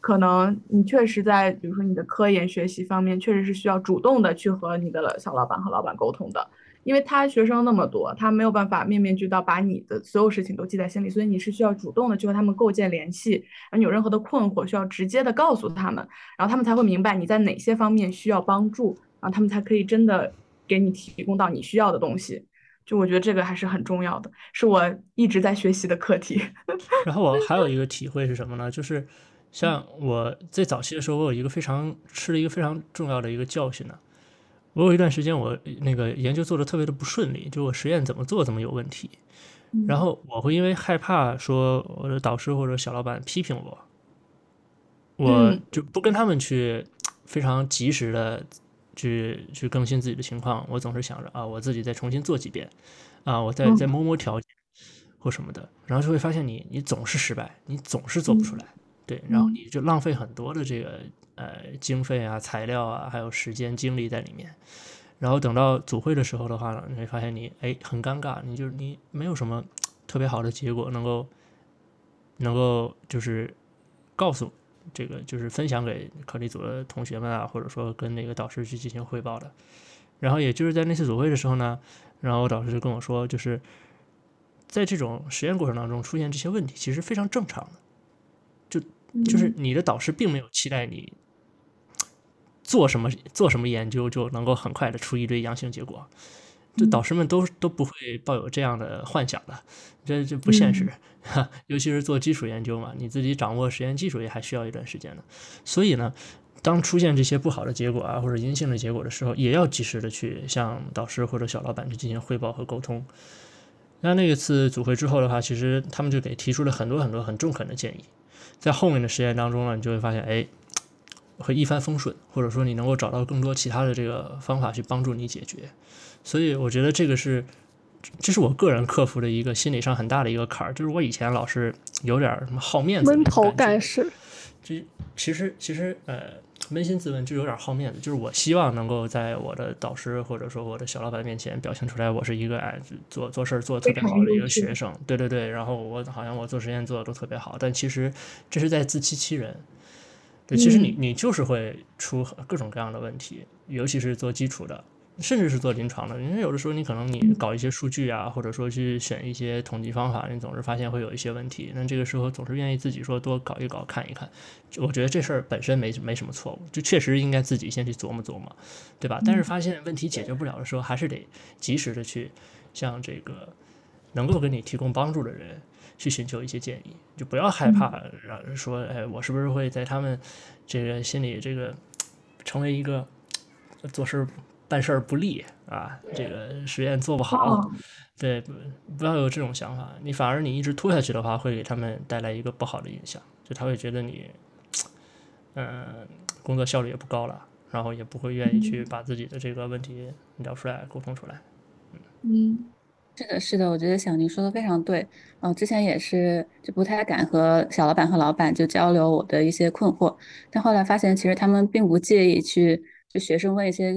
可能你确实在比如说你的科研学习方面，确实是需要主动的去和你的小老板和老板沟通的，因为他学生那么多，他没有办法面面俱到把你的所有事情都记在心里，所以你是需要主动的去和他们构建联系，然后你有任何的困惑需要直接的告诉他们，然后他们才会明白你在哪些方面需要帮助，然后他们才可以真的给你提供到你需要的东西。就我觉得这个还是很重要的，是我一直在学习的课题。<laughs> 然后我还有一个体会是什么呢？就是像我在早期的时候，我有一个非常吃了一个非常重要的一个教训呢。我有一段时间，我那个研究做的特别的不顺利，就我实验怎么做怎么有问题。然后我会因为害怕说我的导师或者小老板批评我，我就不跟他们去非常及时的。去去更新自己的情况，我总是想着啊，我自己再重新做几遍，啊，我再再摸摸条件或什么的，然后就会发现你你总是失败，你总是做不出来，对，然后你。就浪费很多的这个呃经费啊、材料啊，还有时间精力在里面，然后等到组会的时候的话呢，你会发现你哎很尴尬，你就是你没有什么特别好的结果能够能够就是告诉。这个就是分享给课题组的同学们啊，或者说跟那个导师去进行汇报的。然后也就是在那次组会的时候呢，然后导师就跟我说，就是在这种实验过程当中出现这些问题，其实非常正常的。就就是你的导师并没有期待你做什么做什么研究就能够很快的出一堆阳性结果。这导师们都都不会抱有这样的幻想的，这这不现实，<laughs> 尤其是做基础研究嘛，你自己掌握实验技术也还需要一段时间呢。所以呢，当出现这些不好的结果啊，或者阴性的结果的时候，也要及时的去向导师或者小老板去进行汇报和沟通。那那一次组会之后的话，其实他们就给提出了很多很多很中肯的建议，在后面的实验当中呢，你就会发现，哎，会一帆风顺，或者说你能够找到更多其他的这个方法去帮助你解决。所以我觉得这个是，这是我个人克服的一个心理上很大的一个坎儿，就是我以前老是有点什么好面子，闷头干事。这其实其实呃，扪心自问就有点好面子，就是我希望能够在我的导师或者说我的小老板面前表现出来，我是一个哎做做事儿做的特别好的一个学生，对对对，然后我好像我做实验做的都特别好，但其实这是在自欺欺人。对，其实你你就是会出各种各样的问题，尤其是做基础的。甚至是做临床的，因为有的时候你可能你搞一些数据啊，或者说去选一些统计方法，你总是发现会有一些问题。那这个时候总是愿意自己说多搞一搞看一看，我觉得这事儿本身没没什么错误，就确实应该自己先去琢磨琢磨，对吧？但是发现问题解决不了的时候，还是得及时的去向这个能够给你提供帮助的人去寻求一些建议，就不要害怕让人说，哎，我是不是会在他们这个心里这个成为一个做事。办事儿不利啊，这个实验做不好，对，不要有这种想法。你反而你一直拖下去的话，会给他们带来一个不好的影响，就他会觉得你，嗯，工作效率也不高了，然后也不会愿意去把自己的这个问题聊出来、沟通出来。嗯，是的，是的，我觉得小宁说的非常对。嗯，之前也是就不太敢和小老板和老板就交流我的一些困惑，但后来发现其实他们并不介意去就学生问一些。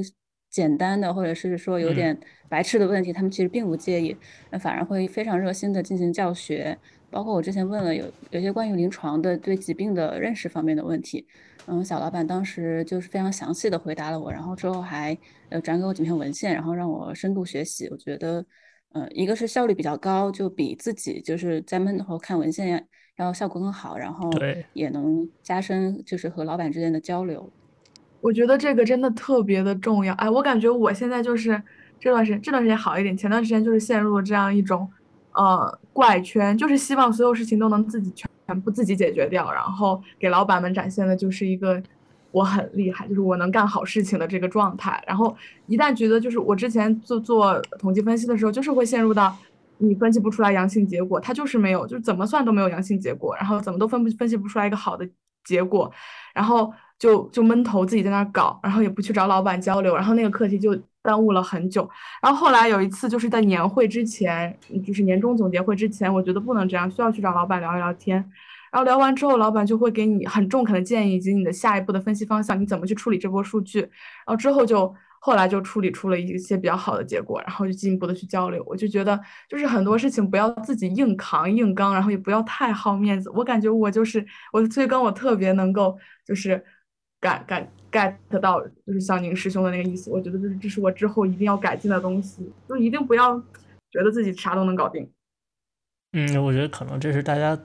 简单的，或者是说有点白痴的问题，他们其实并不介意，那反而会非常热心的进行教学。包括我之前问了有有些关于临床的对疾病的认识方面的问题，嗯，小老板当时就是非常详细的回答了我，然后之后还呃转给我几篇文献，然后让我深度学习。我觉得，呃，一个是效率比较高，就比自己就是在闷头看文献要效果更好，然后也能加深就是和老板之间的交流。我觉得这个真的特别的重要，哎，我感觉我现在就是这段时间，这段时间好一点，前段时间就是陷入了这样一种，呃，怪圈，就是希望所有事情都能自己全全部自己解决掉，然后给老板们展现的就是一个我很厉害，就是我能干好事情的这个状态。然后一旦觉得就是我之前做做统计分析的时候，就是会陷入到你分析不出来阳性结果，它就是没有，就是怎么算都没有阳性结果，然后怎么都分不分析不出来一个好的结果，然后。就就闷头自己在那搞，然后也不去找老板交流，然后那个课题就耽误了很久。然后后来有一次，就是在年会之前，就是年终总结会之前，我觉得不能这样，需要去找老板聊一聊天。然后聊完之后，老板就会给你很中肯的建议，以及你的下一步的分析方向，你怎么去处理这波数据。然后之后就后来就处理出了一些比较好的结果，然后就进一步的去交流。我就觉得，就是很多事情不要自己硬扛硬刚，然后也不要太好面子。我感觉我就是我催更，我特别能够就是。感感 get 到就是像宁师兄的那个意思，我觉得就是这是我之后一定要改进的东西，就一定不要觉得自己啥都能搞定。嗯，我觉得可能这是大家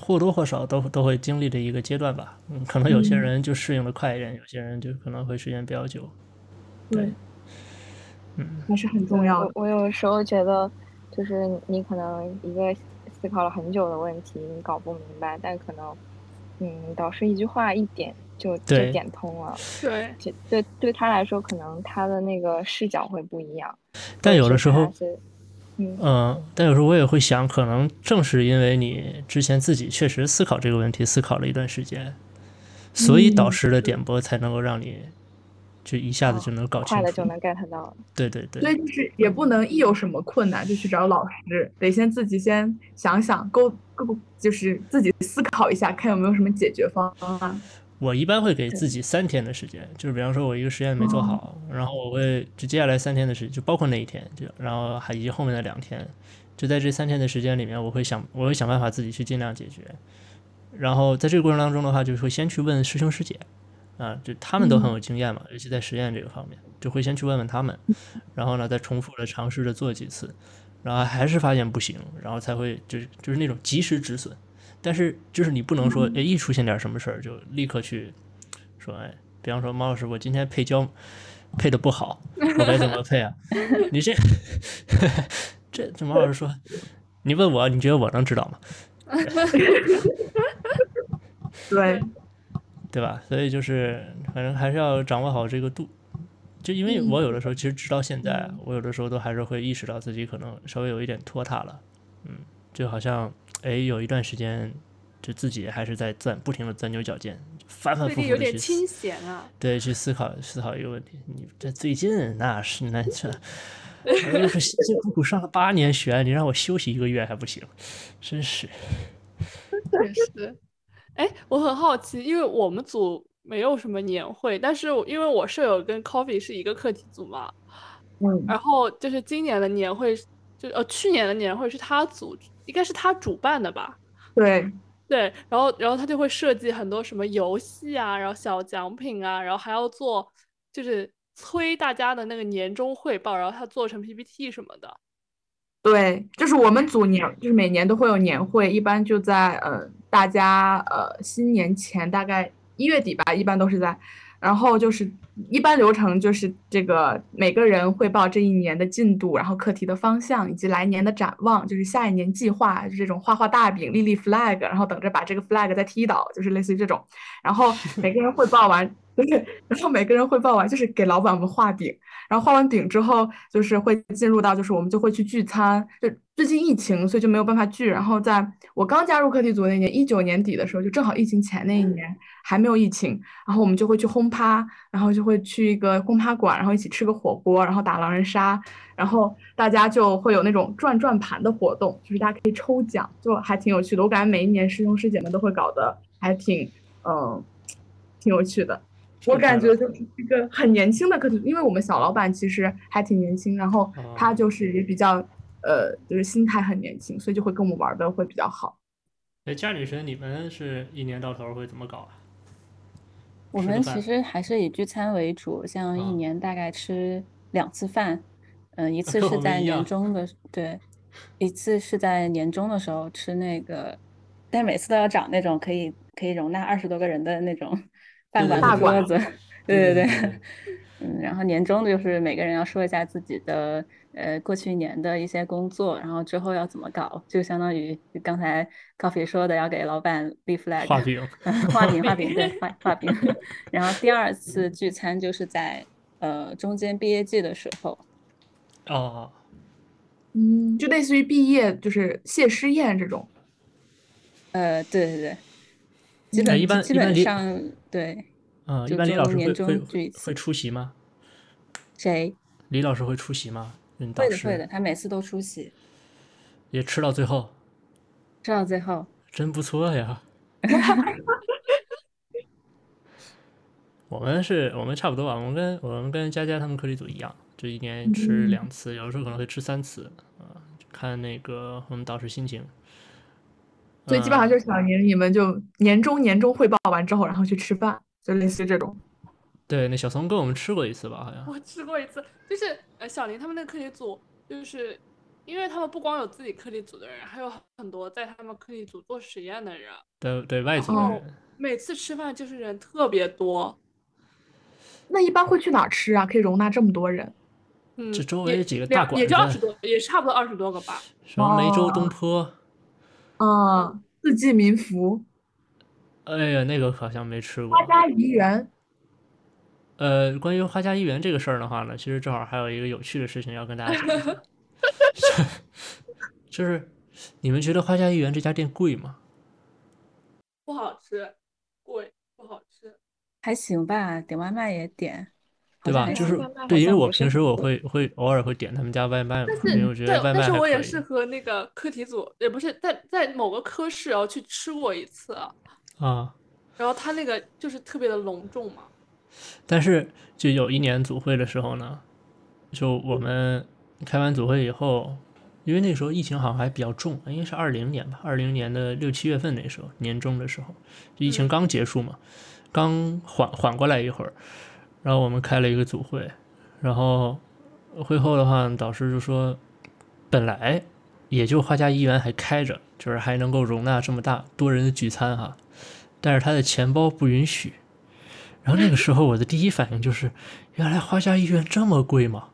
或多或少都都会经历的一个阶段吧。嗯，可能有些人就适应的快一点，有些人就可能会时间比较久。对，嗯，还是很重要的。我有时候觉得，就是你可能一个思考了很久的问题，你搞不明白，但可能，嗯，导师一句话一点。就就点通了，对，对对他来说，可能他的那个视角会不一样。但有的时候，嗯，但有时候我也会想，可能正是因为你之前自己确实思考这个问题，思考了一段时间，所以导师的点拨才能够让你就一下子就能搞清楚，快的就能。get 到。对对对，所以就是也不能一有什么困难就去找老师，得先自己先想想，沟沟就是自己思考一下，看有没有什么解决方案。我一般会给自己三天的时间，就是比方说我一个实验没做好，然后我会就接下来三天的时间，就包括那一天，就然后还以及后面的两天，就在这三天的时间里面，我会想我会想办法自己去尽量解决。然后在这个过程当中的话，就会先去问师兄师姐，啊，就他们都很有经验嘛，尤其在实验这个方面，就会先去问问他们，然后呢再重复的尝试着做几次，然后还是发现不行，然后才会就是就是那种及时止损。但是，就是你不能说，哎，一出现点什么事儿就立刻去说，哎，比方说毛老师，我今天配胶配的不好，我该怎么配啊？<laughs> 你这 <laughs> 这这毛老师说，你问我，你觉得我能知道吗？对，<laughs> 对吧？所以就是，反正还是要掌握好这个度。就因为我有的时候，其实直到现在，我有的时候都还是会意识到自己可能稍微有一点拖沓了，嗯，就好像。哎，有一段时间就自己还是在钻不停的钻牛角尖，反反复复有点清闲啊。对，去思考思考一个问题。你这最近那是那这，我又是辛辛苦苦上了八年学，你让我休息一个月还不行，真是。<laughs> 确实，哎，我很好奇，因为我们组没有什么年会，但是因为我舍友跟 Coffee 是一个课题组嘛，嗯，然后就是今年的年会，就呃去年的年会是他组，应该是他主办的吧？对，对，然后然后他就会设计很多什么游戏啊，然后小奖品啊，然后还要做就是催大家的那个年终汇报，然后他做成 PPT 什么的。对，就是我们组年，就是每年都会有年会，一般就在呃大家呃新年前，大概一月底吧，一般都是在，然后就是一般流程就是这个每个人汇报这一年的进度，然后课题的方向以及来年的展望，就是下一年计划，就这种画画大饼、立立 flag，然后等着把这个 flag 再踢倒，就是类似于这种，然后每个人汇报完，对，然后每个人汇报完就是给老板们画饼。然后画完饼之后，就是会进入到，就是我们就会去聚餐。就最近疫情，所以就没有办法聚。然后在我刚加入课题组那年，一九年底的时候，就正好疫情前那一年还没有疫情，然后我们就会去轰趴，然后就会去一个轰趴馆，然后一起吃个火锅，然后打狼人杀，然后大家就会有那种转转盘的活动，就是大家可以抽奖，就还挺有趣的。我感觉每一年师兄师姐们都会搞得还挺嗯挺有趣的。我感觉就是一个很年轻的课题，因为我们小老板其实还挺年轻，然后他就是也比较呃，就是心态很年轻，所以就会跟我们玩的会比较好。哎，家女神，你们是一年到头会怎么搞啊？我们其实还是以聚餐为主，像一啊年大概吃两次饭，嗯，一 <laughs> 次是在年终的，对，一次是在年终的时候吃那个，但每次都要找那种可以可以容纳二十多个人的那种饭 <laughs> 对馆对对的桌子，对对对对，<laughs> 嗯，然后年终的就是每个人要说一下自己的呃过去一年的一些工作，然后之后要怎么搞，就相当于刚才 Coffee 说的，要给老板立 flag，画饼，<laughs> 画饼画饼，对，画画饼。然后第二次聚餐就是在呃中间毕业季的时候，哦，嗯，就类似于毕业就是谢师宴这种。呃，对对对，基一般基本上对，嗯，一般李老师会会出席吗？谁李老师会出席吗？嗯，导师会的会的，他每次都出席，也吃到最后，吃到最后，真不错呀。<laughs> 我们是我们差不多吧，我们跟我们跟佳佳他们课题组一样，就一年吃嗯两次，有的时候可能会吃三次，啊、就看那个我们导师心情。所以基本上嗯就是小年你们就年终年终汇报完之后，然后去吃饭，就类似于这种。对，那小松跟我们吃过一次吧，好像。我吃过一次，就是呃小林他们那个课题组，就是因为他们不光有自己课题组的人，还有很多在他们课题组做实验的人，对对，外组的哦人，每次吃饭就是人特别多。那一般会去哪儿吃啊？可以容纳这么多人？嗯，这周也围几个大馆也就二十多，也差不多二十多个吧。什么梅州哦东坡，啊，四季民福、哎呀，那个好像没吃过花。家怡园。呃，关于花家怡园这个事儿的话呢，其实正好还有一个有趣的事情要跟大家讲一下，<laughs> 就是你们觉得花家怡园这家店贵吗？不好吃，贵，不好吃。还行吧，点外卖也点，好对吧？就是对，因为我平时我会会偶尔会点他们家外卖嘛，因为我觉对得外卖但是我也是和那个课题组，也不是在在某个科室然后去吃过一次，啊。然后他那个就是特别的隆重嘛。但是就有一年组会的时候呢，就我们开完组会以后，因为那时候疫情好像还比较重，应该是二零年吧，二零年的六七月份那时候年中的时候，就疫情嗯刚结束嘛，刚缓缓过来一会儿，然后我们开了一个组会，然后会后的话，导师就说，本来也就花家一园还开着，就是还能够容纳这么大多人的聚餐哈，但是他的钱包不允许。然后那个时候我的第一反应就是，<laughs> 原来花家医院这么贵吗？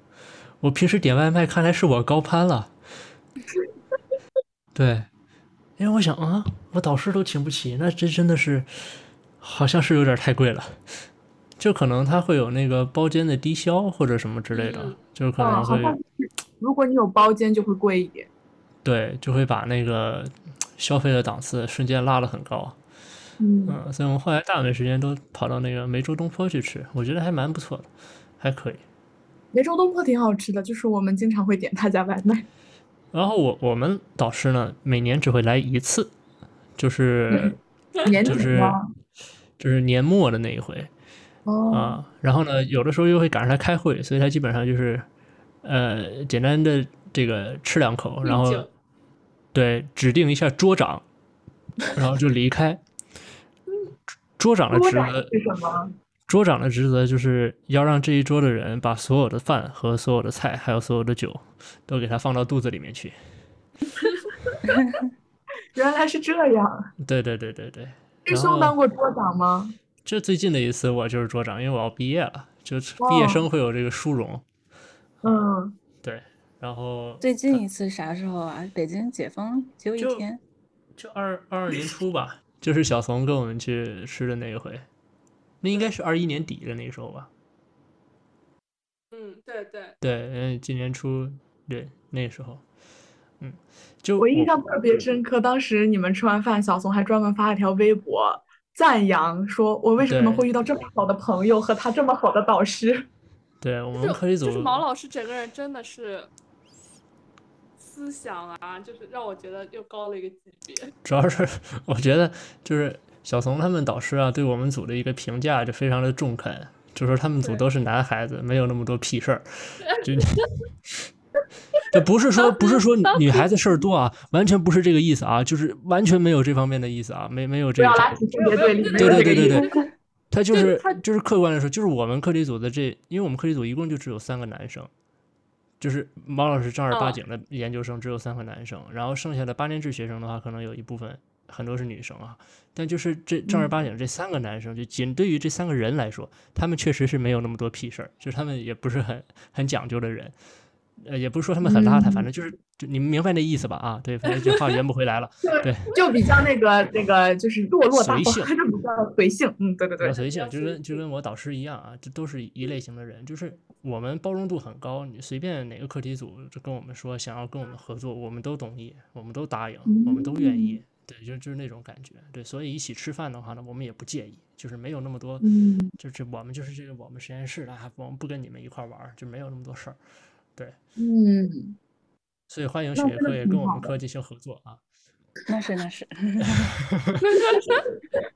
我平时点外卖，看来是我高攀了。<laughs> 对，因为我想啊，我导师都请不起，那这真的是，好像是有点太贵了。就可能他会有那个包间的低消或者什么之类的，嗯就可啊，能会如果你有包间就会贵一点。对，就会把那个消费的档次瞬间拉得很高。嗯，嗯，所以我们后来大部分时间都跑到那个梅州东坡去吃，我觉得还蛮不错的，还可以。梅州东坡挺好吃的，就是我们经常会点他家外卖。然后我我们导师呢，每年只会来一次，就是 <laughs> 就是？就是年末的那一回哦，啊。然后呢，有的时候又会赶上他开会，所以他基本上就是呃简单的这个吃两口，然后对指定一下桌长，然后就离开。桌长的职责是什么？桌长的职责就是要让这一桌的人把所有的饭和所有的菜，还有所有的酒，都给他放到肚子里面去。<laughs> 原来是这样。对对对对对。师兄当过桌长吗？这最近的一次我就是桌长，因为我要毕业了，就毕业生会有这个殊荣。嗯，对，然后最近一次啥时候啊？北京解封就一天，就二二二年初吧，就是小怂跟我们去吃的那一回，那应该是二一年底的那时候吧。嗯，对对，对，嗯，今年初，对，那时候，嗯，就我印象特别深刻。当时你们吃完饭，小怂还专门发了条微博赞扬，说我为什么会遇到这么好的朋友和他这么好的导师。<laughs> 对我们就课题组就是毛老师整个人真的是思想啊，就是让我觉得又高了一个级别。主要是我觉得就是小怂他们导师啊，对我们组的一个评价就非常的中肯，就说他们组都是男孩子，没有那么多屁事儿。就 <laughs> <laughs> 这不是说不是说女孩子事儿多啊，完全不是这个意思啊，就是完全没有这方面的意思啊，没没有这个。要拉起性别对对对对对对。他就就是就是客观来说，就是我们课题组的这，因为我们课题组一共就只有三个男生，就是毛老师正儿八哦经的研究生只有三个男生，然后剩下的八年制学生的话，可能有一部分很多是女生啊，但就是这正儿八经这三个男生，就仅对于这三个人来说，他们确实是没有那么多屁事儿，就是他们也不是很很讲究的人。呃，也不是说他们很邋遢，反正就是，就你们明白那意思吧？啊，对，反正这话圆不回来了。对，就比较那个那个，就是落落大方，随 <laughs> 性就比较随性。嗯，对对对随性，就跟就跟我导师一样啊，这都是一类型的人，就是我们包容度很高，你随便哪个课题组就跟我们说想要跟我们合作，我们都同意，我们都答应，我们都愿意，对，就就是那种感觉，对，所以一起吃饭的话呢，我们也不介意，就是没有那么多，嗯，就是我们就是这个我们实验室的，啊我们不跟你们一块玩，就没有那么多事儿，对，嗯，所以欢迎雪那真的叶科也跟我们科进行合作啊，那是那是，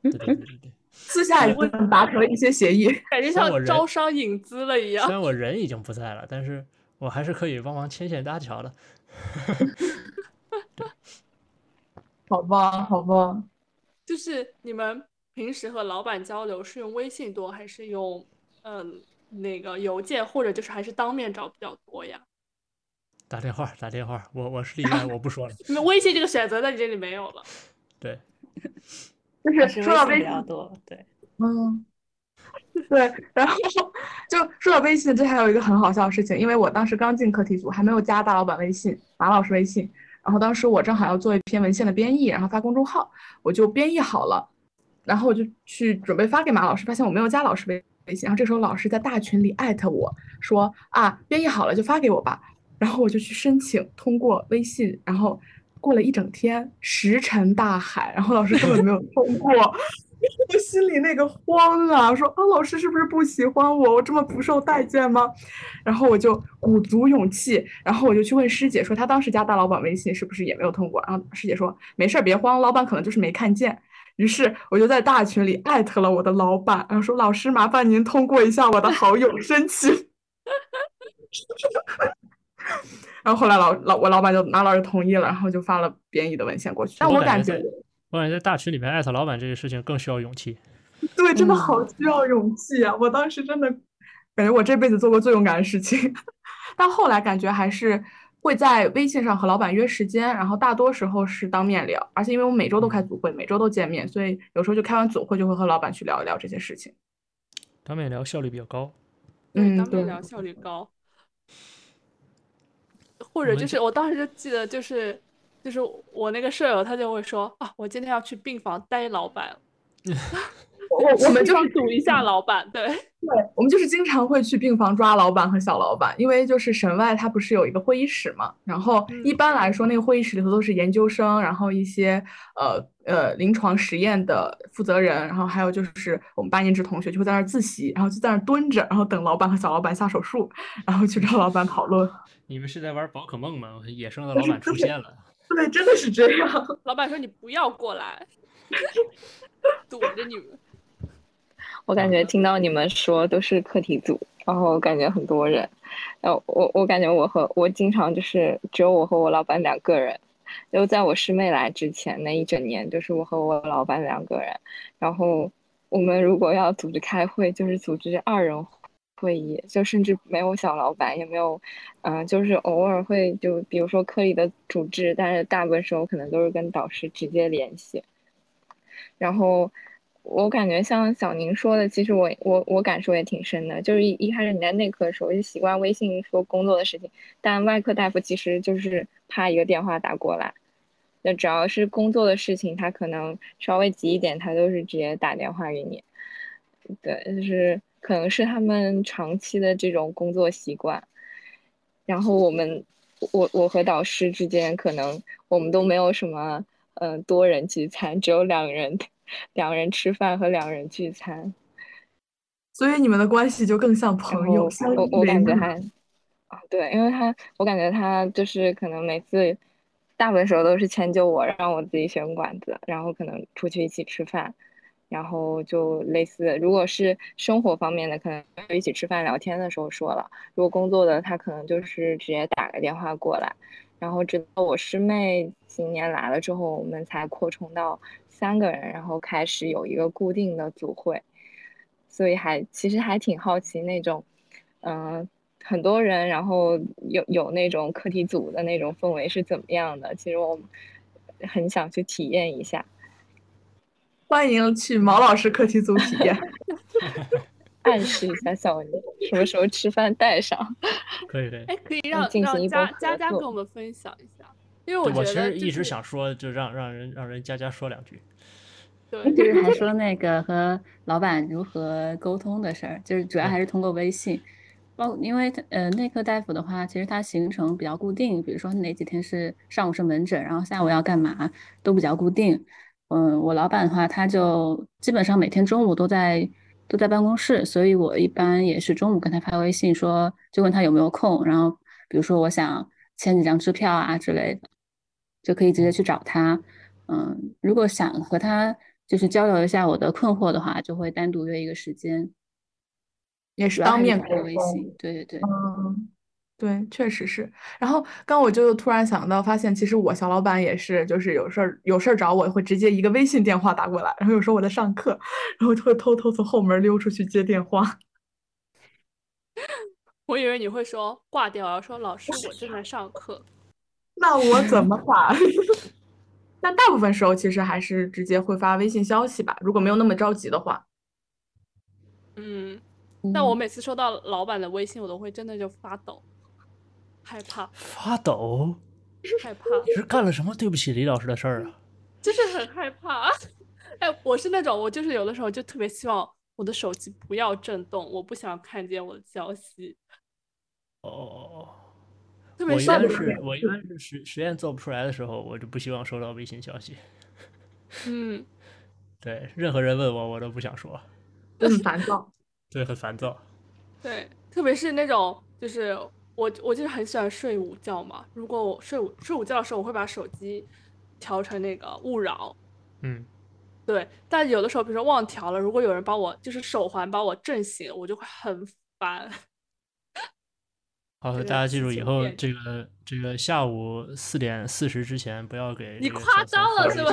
对对对对对。私下已经达成了一些协议。感觉像招商引资了一样虽。然我人已经不在了，但是我还是可以帮忙牵线搭桥的。<laughs> 好吧，好吧，就是你们平时和老板交流是用微信多，还是用嗯那个邮件，或者就是还是当面找比较多呀？打电话，打电话，我我是例外，我不说了。<laughs> 微信这个选择在你这里没有了。对，<laughs> 就是是说到微信微信比较，多，对，嗯，对，然后就说到微信，这还有一个很好笑的事情，因为我当时刚进课题组，还没有加大老板微信、马老师微信，然后当时我正好要做一篇文献的编译，然后发公众号，我就编译好了，然后我就去准备发给马老师，发现我没有加老师微微信，然后这时候老师在大群里艾特我说啊，编译好了就发给我吧，然后我就去申请通过微信，然后过了一整天，石沉大海，然后老师根本没有通过。<laughs> 我心里那个慌啊，说啊，老师是不是不喜欢我？我这么不受待见吗？然后我就鼓足勇气，然后我就去问师姐说，她当时加大老板微信是不是也没有通过？然后师姐说没事儿，别慌，老板可能就是没看见。于是我就在大群里艾特了我的老板，然后说老师麻烦您通过一下我的好友申请。<laughs> 然后后来老老我老板就拿老师同意了，然后就发了编译的文献过去。但我感觉我感觉在大群里面艾特老板这个事情更需要勇气。<laughs> 对，真的嗯好需要勇气啊！我当时真的感觉我这辈子做过最勇敢的事情，<laughs> 但后来感觉还是会在微信上和老板约时间，然后大多时候是当面聊，而且因为我每周都开组会，每周都见面，所以有时候就开完组会就会和老板去聊一聊这些事情。当面聊效率比较高。对，嗯当面聊效率高。或者就是我当时就记得，就是就是我那个舍友，他就会说啊，我今天要去病房待老板。<laughs> 我我们就是堵一下老板，对 <laughs> 对，我们就是经常会去病房抓老板和小老板，因为就是神外它不是有一个会议室嘛，然后一般来说那个会议室里头都是研究生，然后一些呃呃临床实验的负责人，然后还有就是我们八年制同学就会在那儿自习，然后就在那儿蹲着，然后等老板和小老板下手术，然后去找老板讨论。<laughs> 你们是在玩宝可梦吗？野生的老板出现了。<laughs> 对，真的是这样。老板说你不要过来，躲着你们。我感觉听到你们说都是课题组，然后感觉很多人，呃，我我感觉我和我经常就是只有我和我老板两个人，就在我师妹来之前那一整年，就是我和我老板两个人，然后我们如果要组织开会，就是组织二人会议，就甚至没有小老板，也没有，嗯，就是偶尔会就比如说课里的主治，但是大部分时候可能都是跟导师直接联系，然后。我感觉像小宁说的，其实我我我感受也挺深的。就是一一开始你在内科的时候就习惯微信说工作的事情，但外科大夫其实就是啪一个电话打过来，那只要是工作的事情，他可能稍微急一点，他都是直接打电话给你。对，就是可能是他们长期的这种工作习惯。然后我们我我和导师之间可能我们都没有什么嗯多人聚餐，只有两个人。两人吃饭和两人聚餐，所以你们的关系就更像朋友。我我感觉还啊，对，因为他我感觉他就是可能每次大部分时候都是迁就我，让我自己选馆子，然后可能出去一起吃饭，然后就类似，如果是生活方面的，可能一起吃饭聊天的时候说了；如果工作的，他可能就是直接打个电话过来。然后直到我师妹今年来了之后，我们才扩充到。三个人，然后开始有一个固定的组会，所以还其实还挺好奇那种，嗯，很多人，然后有有那种课题组的那种氛围是怎么样的？其实我很想去体验一下。欢迎去毛老师课题组体验。<laughs> 暗示一下小文，什么时候吃饭带上？<laughs> 可以可以。哎，可以让让佳佳佳跟我们分享一下。因为我其实一直想说，就让让人让人佳佳说两句。对，就是还 <laughs> 说那个和老板如何沟通的事儿，就是主要还是通过微信。包因为呃内科大夫的话，其实他行程比较固定，比如说哪几天是上午是门诊，然后下午要干嘛都比较固定。嗯，我老板的话，他就基本上每天中午都在都在办公室，所以我一般也是中午跟他发微信说，就问他有没有空，然后比如说我想签几张支票啊之类的。就可以直接去找他，嗯，如果想和他就是交流一下我的困惑的话，就会单独约一个时间，也是当面沟微信，对对对，嗯，对，确实是。然后刚我就突然想到，发现其实我小老板也是，就是有事儿有事儿找我会直接一个微信电话打过来，然后有时候我在上课，然后就会偷偷从后门溜出去接电话。<laughs> 我以为你会说挂掉，然后说老师我正在上课。那我怎么打？<laughs> 那大部分时候其实还是直接会发微信消息吧，如果没有那么着急的话。嗯，但我每次收到老板的微信，我都会真的就发抖，害怕。发抖？害怕？你是干了什么对不起李老师的事儿啊？<laughs> 就是很害怕。哎，我是那种，我就是有的时候就特别希望我的手机不要震动，我不想看见我的消息。哦。我一般是我一般是实实验做不出来的时候，我就不希望收到微信消息。<laughs> 嗯，对，任何人问我，我都不想说，很烦躁。<laughs> 对，很烦躁。对，特别是那种，就是我我就是很喜欢睡午觉嘛。如果我睡午睡午觉的时候，我会把手机调成那个勿扰。嗯，对。但有的时候，比如说忘调了，如果有人把我就是手环把我震醒，我就会很烦。好，大家记住以后这个这个下午四点四十之前不要给你夸张了是吧？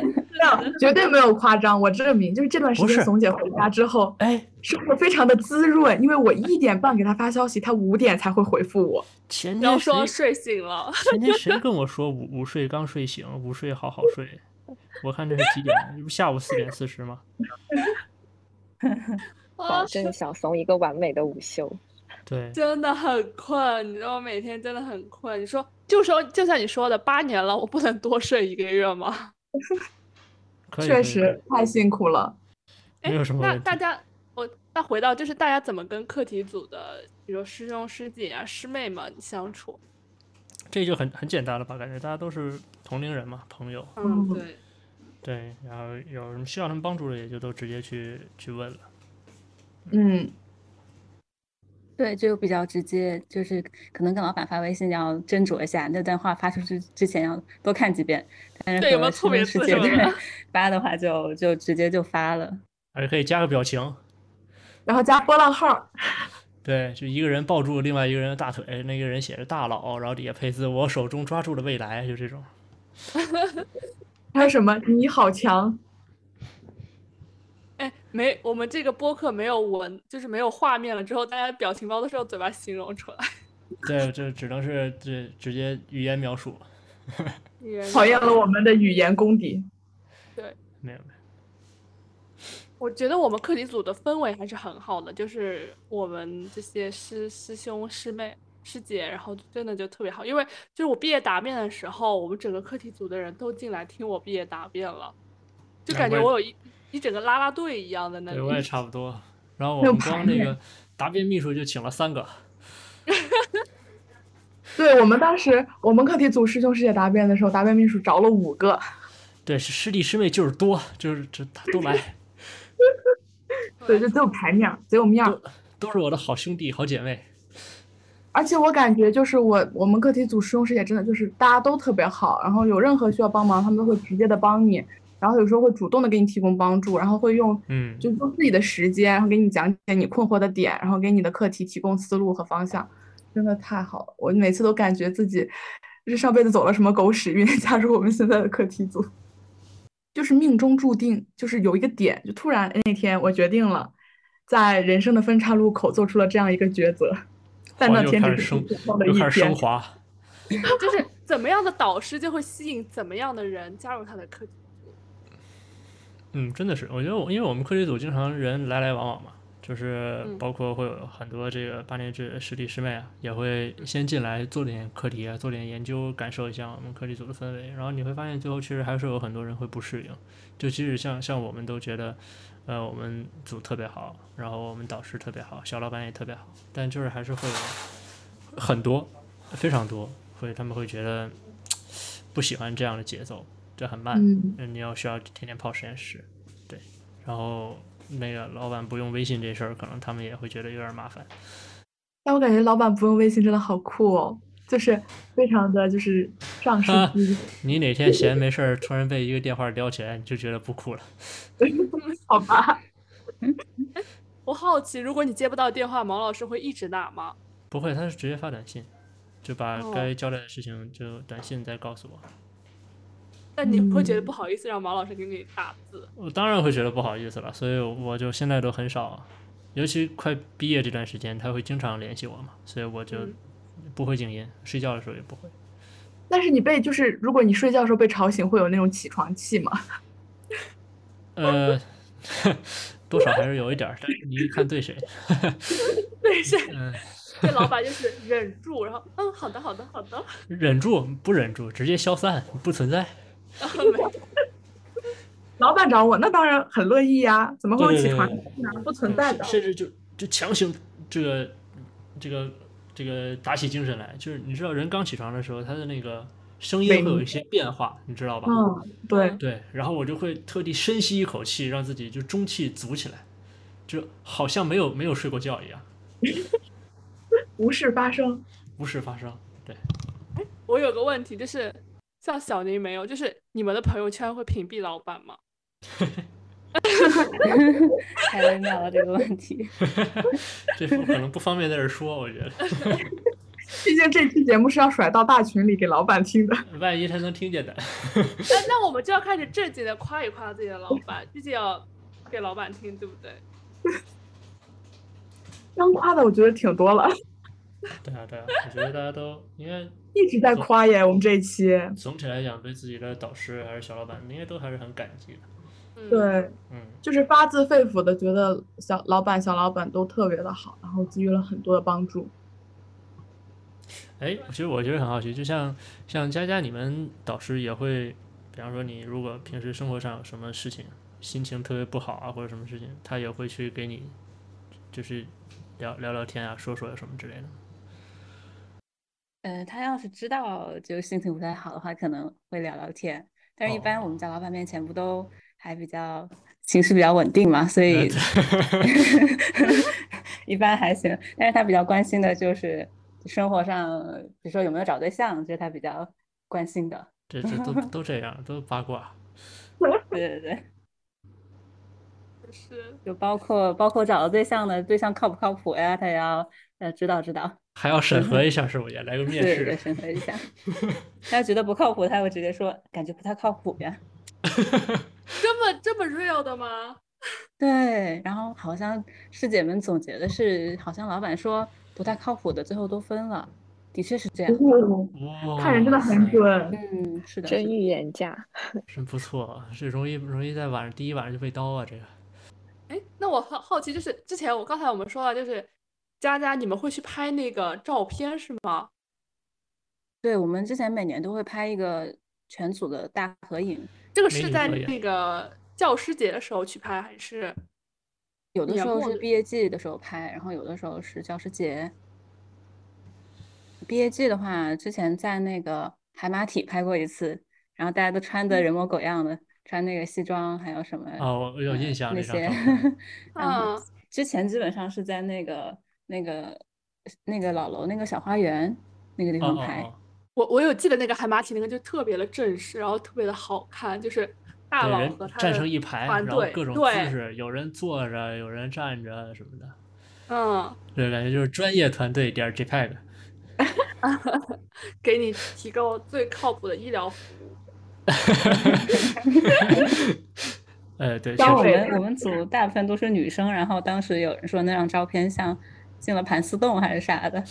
<laughs> 绝对没有夸张，我证明就是这段时间，怂姐回家之后，哎，生活非常的滋润，因为我一点半给她发消息，她五点才会回复我。前天说睡醒了，前天谁跟我说午午睡刚睡醒，午睡好好睡？我看这是几点？这不下午四点四十吗？<laughs> 保证小怂一个完美的午休。对，真的很困，你知道，每天真的很困。你说，就说，就像你说的，八年了，我不能多睡一个月吗？<laughs> 确实太辛苦了。哎没有什么问题那大家，我那回到就是大家怎么跟课题组的，比如师兄师姐啊、师妹们相处？这就很很简单了吧？感觉大家都是同龄人嘛，朋友。嗯，嗯对，对，然后有什么需要他们帮助的，也就都直接去去问了。嗯，对，就比较直接，就是可能跟老板发微信要斟酌一下，那段话发出去之前要多看几遍。但是对有没有和错别字什么的 <laughs> 发的话就就直接就发了。而且可以加个表情，然后加波浪号，对，就一个人抱住另外一个人的大腿，那个人写着大佬，然后底下配字“我手中抓住了未来”，就这种。<laughs> 还有什么你好强，哎，没，我们这个播客没有文，就是没有画面了之后，大家表情包都是用嘴巴形容出来。<laughs> 对，这只能是这直接语言描述，<laughs> 考验了我们的语言功底。对没有没有。我觉得我们课题组的氛围还是很好的，就是我们这些师师兄师妹师姐，然后真的就特别好，因为就是我毕业答辩的时候，我们整个课题组的人都进来听我毕业答辩了，就感觉我有一一整个啦啦队一样的那对，我也。差不多。然后我们光那个答辩秘书就请了三个，对我们当时我们课题组师兄师姐答辩的时候，答辩秘书找了五个，对，是师弟师妹就是多，就是这他都来，<laughs> 对，就只有排面儿，只有面儿。都是我的好兄弟好姐妹。而且我感觉就是我我们课题组师兄师姐真的就是大家都特别好，然后有任何需要帮忙，他们都会直接的帮你，然后有时候会主动的给你提供帮助，然后会用嗯，就用自己的时间，然后给你讲解你困惑的点，然后给你的课题提供思路和方向，真的太好了。我每次都感觉自己就是上辈子走了什么狗屎运，<laughs> 加入我们现在的课题组，就是命中注定，就是有一个点，就突然那天我决定了，在人生的分岔路口做出了这样一个抉择，在那天又开始升只是普通的一又开始升。华。<laughs> 就是怎么样的导师就会吸引怎么样的人加入他的课题。嗯，真的是，我觉得我因为我们课题组经常人来来往往嘛，就是嗯包括会有很多这个八年制师弟师妹啊，也会先进来做点课题啊，做点研究，感受一下我们课题组的氛围。然后你会发现，最后其实还是有很多人会不适应。就即使像像我们都觉得，呃，我们组特别好，然后我们导师特别好，小老板也特别好，但就是还是会有很多非常多会他们会觉得 <tsk> 不喜欢这样的节奏，这很慢。嗯，嗯，你要需要天天泡实验室，对，然后那个老板不用微信这事儿，可能他们也会觉得有点麻烦。但我感觉老板不用微信真的好酷哦，就是非常的就是上世啊纪，你哪天闲没事儿，突然被一个电话撩起来，你就觉得不酷了。<laughs> 好吧？我好奇，如果你接不到电话，毛老师会一直打吗？不会，他是直接发短信，就把哦该交代的事情就短信再告诉我。但你会觉得嗯不好意思让毛老师给你打字？我当然会觉得不好意思了，所以我就现在都很少，尤其快毕业这段时间，他会经常联系我嘛，所以我就嗯不会静音，睡觉的时候也不会。但是你被就是如果你睡觉的时候被吵醒，会有那种起床气吗？<laughs> 呃，<laughs> 多少还是有一点儿，但是你看对谁。对，谁嗯，对老板就是忍住，然后嗯，好的，好的，好的，忍住不忍住，直接消散，不存在。没 <laughs> 老板找我，那当然很乐意呀，怎么会起床呢？不存在的。甚至就就强行这个这个这个打起精神来，就是你知道人刚起床的时候，他的那个声音会有一些变化，你知道吧？嗯，对，对，然后我就会特地深吸一口气，让自己就中气足起来，就好像没有没有睡过觉一样，<laughs> 无事发生。无事发生。对，我有个问题，就是像小宁没有，就是你们的朋友圈会屏蔽老板吗？太微妙了这个问题。<laughs> 这可能不方便在这说，我觉得，<laughs> 毕竟这期节目是要甩到大群里给老板听的。<laughs> 万一他能听见的。那那我们就要开始正经的夸一夸自己的老板，毕竟要给老板听，对不对？刚夸的我觉得挺多了，对啊，对啊，我觉得大家都应该一直在夸耶。我们这一期，总体来讲，对自己的导师还是小老板，应该都还是很感激的。嗯，对，嗯，就是发自肺腑的觉得小老板、小老板都特别的好，然后给予了很多的帮助。哎，其实我觉得很好奇，就像像佳佳，你们导师也会，比方说你如果平时生活上有什么事情，心情特别不好啊，或者什么事情，他也会去给你就是聊聊聊天啊，说说什么之类的。呃，他要是知道就心情不太好的话，可能会聊聊天。但是，一般我们在老板面前不都还比较情绪比较稳定嘛，所以 <laughs> 一般还行。但是他比较关心的就是生活上，比如说有没有找对象，这是他比较关心的。这这都都这样，都八卦。<laughs> 对对对，<laughs> 是就包括包括找到对象的对象靠不靠谱呀，他也要呃知道知道。还要审核一下是不也来个面试？对，审核一下。<laughs> 他觉得不靠谱，他会直接说感觉不太靠谱呀。<laughs> 这么这么 real 的吗？<laughs> 对，然后好像师姐们总结的是，好像老板说不太靠谱的，最后都分了。的确是这样。看人真的很准。嗯，是的。真预言家。真不错，这容易容易在晚上第一晚上就被刀啊，这个。哎，那我好好奇，就是之前我刚才我们说了，就是。佳佳，你们会去拍那个照片是吗？对，我们之前每年都会拍一个全组的大合影。这个是在那个教师节的时候去拍，还是有的时候是毕业季的时候拍，然后有的时候是教师节。毕业季的话，之前在那个海马体拍过一次，然后大家都穿的人模狗样的，穿那个西装，还有什么？哦，我有印象那些。<laughs> 嗯，之前基本上是在那个。那个那个老楼那个小花园那个地方拍，我我有记得那个海马体那个就特别的正式，然后特别的好看，就是大佬和他站成一排，然后各种姿势，有人坐着，有人站着什么的，嗯，对，感觉就是专业团队点 JPEG，<laughs> 给你提供最靠谱的医疗服务。<laughs> 呃，对，像我们我们组大部分都是女生，然后当时有人说那张照片像。进了盘丝洞还是啥的，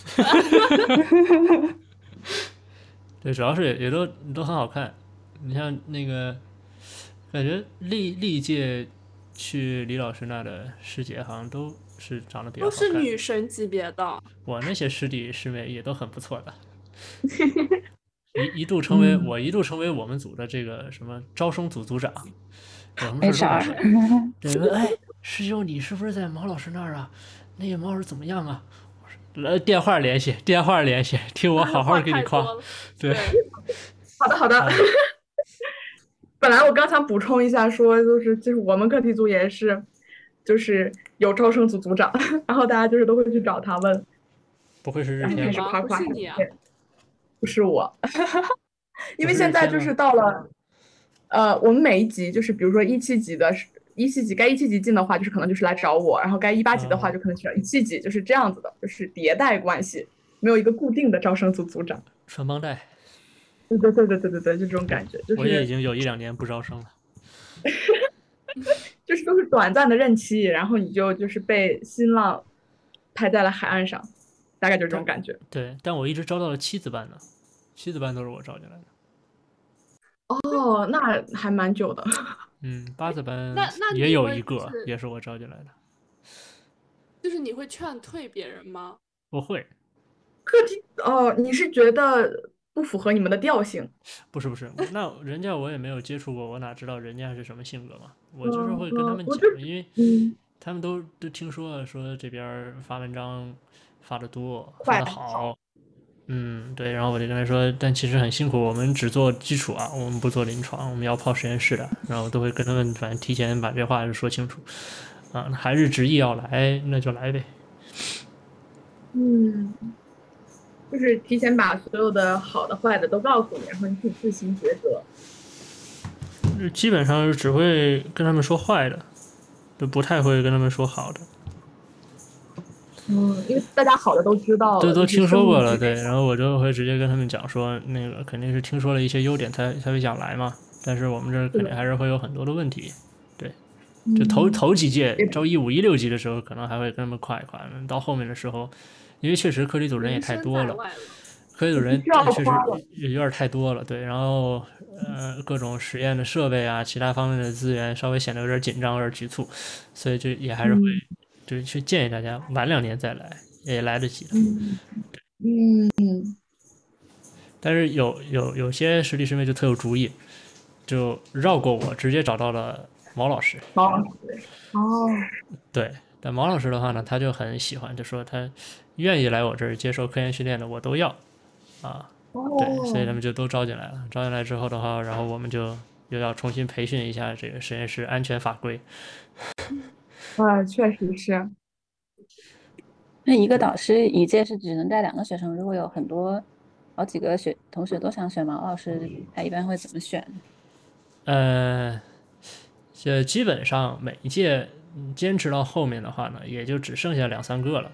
对，主要是也也都都很好看。你像那个，感觉历历届去李老师那的师姐好像都是长得比较都是女神级别的。我那些师弟师妹也都很不错的，<laughs> 一一度成为我一度成为我们组的这个什么招生组组长。没啥，对问哎，师兄你是不是在毛老师那儿啊？那个猫是怎么样啊？来电话联系，电话联系，听我好好给你夸。对，好的好的。<laughs> 本来我刚想补充一下，说就是就是我们课题组也是，就是有招生组组长，然后大家就是都会去找他问。不会是日天开始夸夸你啊？不是我，<laughs> 因为现在就是到了，呃，我们每一级就是比如说一七级的。一七级该一七级进的话，就是可能就是来找我；然后该一八级的话，就可能去找一七级，就是这样子的，就是迭代关系，没有一个固定的招生组组长。传帮带。对对对对对对对，就这种感觉。就是我也已经有一两年不招生了。<laughs> 就是都是短暂的任期，然后你就就是被新浪拍在了海岸上，大概就这种感觉。对，但我一直招到了七子班的，七子班都是我招进来的。哦，那还蛮久的。嗯，八字班那那也有一个，也是我招进来的。就是你会劝退别人吗？不会。课题哦，你是觉得不符合你们的调性？不是不是，那人家我也没有接触过，我哪知道人家是什么性格嘛？我就是会跟他们讲，因为他们都都听说了，说这边发文章发的多，发的好。嗯，对，然后我就跟他说，但其实很辛苦，我们只做基础啊，我们不做临床，我们要泡实验室的，然后都会跟他们反正提前把这话说清楚，啊，还是执意要来，那就来呗。嗯，就是提前把所有的好的坏的都告诉你，然后你可以自行抉择。基本上只会跟他们说坏的，就不太会跟他们说好的。嗯，因为大家好的都知道，对，都听说过了，对。然后我就会直接跟他们讲说，那个肯定是听说了一些优点才才会想来嘛。但是我们这儿肯定还是会有很多的问题，对。就头头几届招一五一六级的时候，可能还会跟他们夸一夸。到后面的时候，因为确实课题组人也太多了，课题组人确实有点太多了，对。然后呃，各种实验的设备啊，其他方面的资源稍微显得有点紧张，有点局促，所以这也还是会。就是去建议大家晚两年再来也来得及的。嗯嗯。但是有有有些师弟师妹就特有主意，就绕过我，直接找到了毛老师。毛老师，哦，对，但毛老师的话呢，他就很喜欢，就说他愿意来我这儿接受科研训练的，我都要啊。对，所以他们就都招进来了。招进来之后的话，然后我们就又要重新培训一下这个实验室安全法规。<laughs> 啊，确实是。那一个导师一届是只能带两个学生，如果有很多好几个学同学都想选毛老师，他一般会怎么选？呃，这基本上每一届坚持到后面的话呢，也就只剩下两三个了。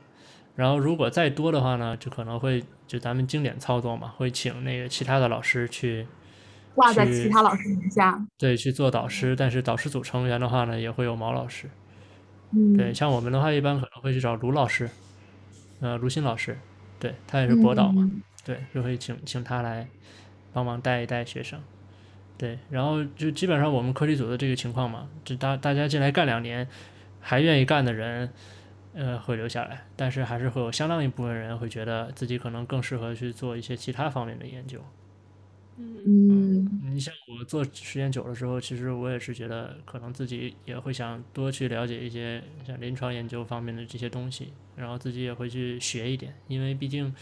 然后如果再多的话呢，就可能会就咱们经典操作嘛，会请那个其他的老师去挂在其他老师名下，对，去做导师。但是导师组成员的话呢，也会有毛老师。嗯，对，像我们的话，一般可能会去找卢老师。呃，卢鑫老师，对他也是博导嘛，对，就会请请他来帮忙带一带学生，对，然后就基本上我们课题组的这个情况嘛，就大大家进来干两年，还愿意干的人，呃，会留下来，但是还是会有相当一部分人会觉得自己可能更适合去做一些其他方面的研究。嗯，做时间久了之后，其实我也是觉得，可能自己也会想多去了解一些像临床研究方面的这些东西，然后自己也会去学一点，因为毕竟，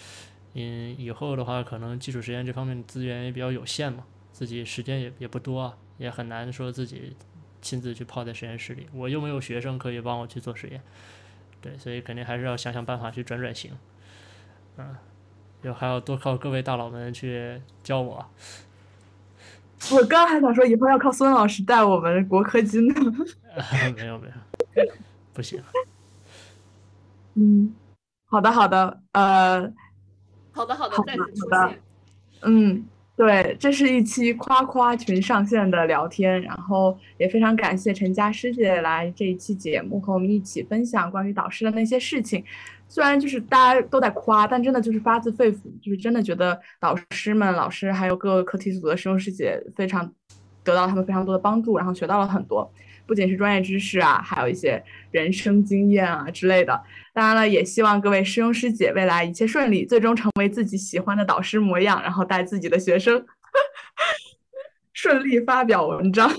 嗯，以后的话，可能基础实验这方面的资源也比较有限嘛，自己时间也也不多，也很难说自己亲自去泡在实验室里，我又没有学生可以帮我去做实验，对，所以肯定还是要想想办法去转转型，嗯。就还要多靠各位大佬们去教我。我刚还想说，以后要靠孙老师带我们国科金呢。<laughs> 没有没有，不行。嗯，好的好的，呃，好的好的，再次出现。嗯，对，这是一期夸夸群上线的聊天，然后也非常感谢陈佳师姐来这一期节目和我们一起分享关于导师的那些事情。虽然就是大家都在夸，但真的就是发自肺腑，就是真的觉得导师们、老师还有各个课题组的师兄师姐非常得到他们非常多的帮助，然后学到了很多，不仅是专业知识啊，还有一些人生经验啊之类的。当然了，也希望各位师兄师姐未来一切顺利，最终成为自己喜欢的导师模样，然后带自己的学生 <laughs> 顺利发表文章。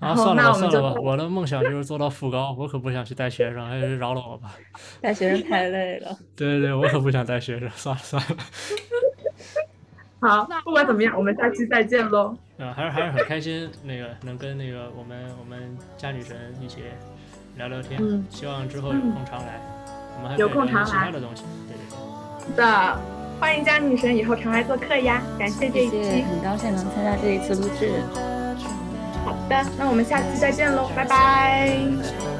啊，算了吧，算了吧，我的梦想就是做到副高，我可不想去带学生，还是饶了我吧。<laughs> 带学生太累了。对对对，我可不想带学生，算了算了。<laughs> 好，不管怎么样，我们下期再见喽。嗯，还是还是很开心，那个能跟那个我们我们家女神一起聊聊天。嗯。希望之后有空常来，我们还有空常来其他的东西。对对对。的，欢迎家女神以后常来做客呀！感谢这一期，很高兴能参加这一次录制。好的，那我们下期再见喽，拜拜。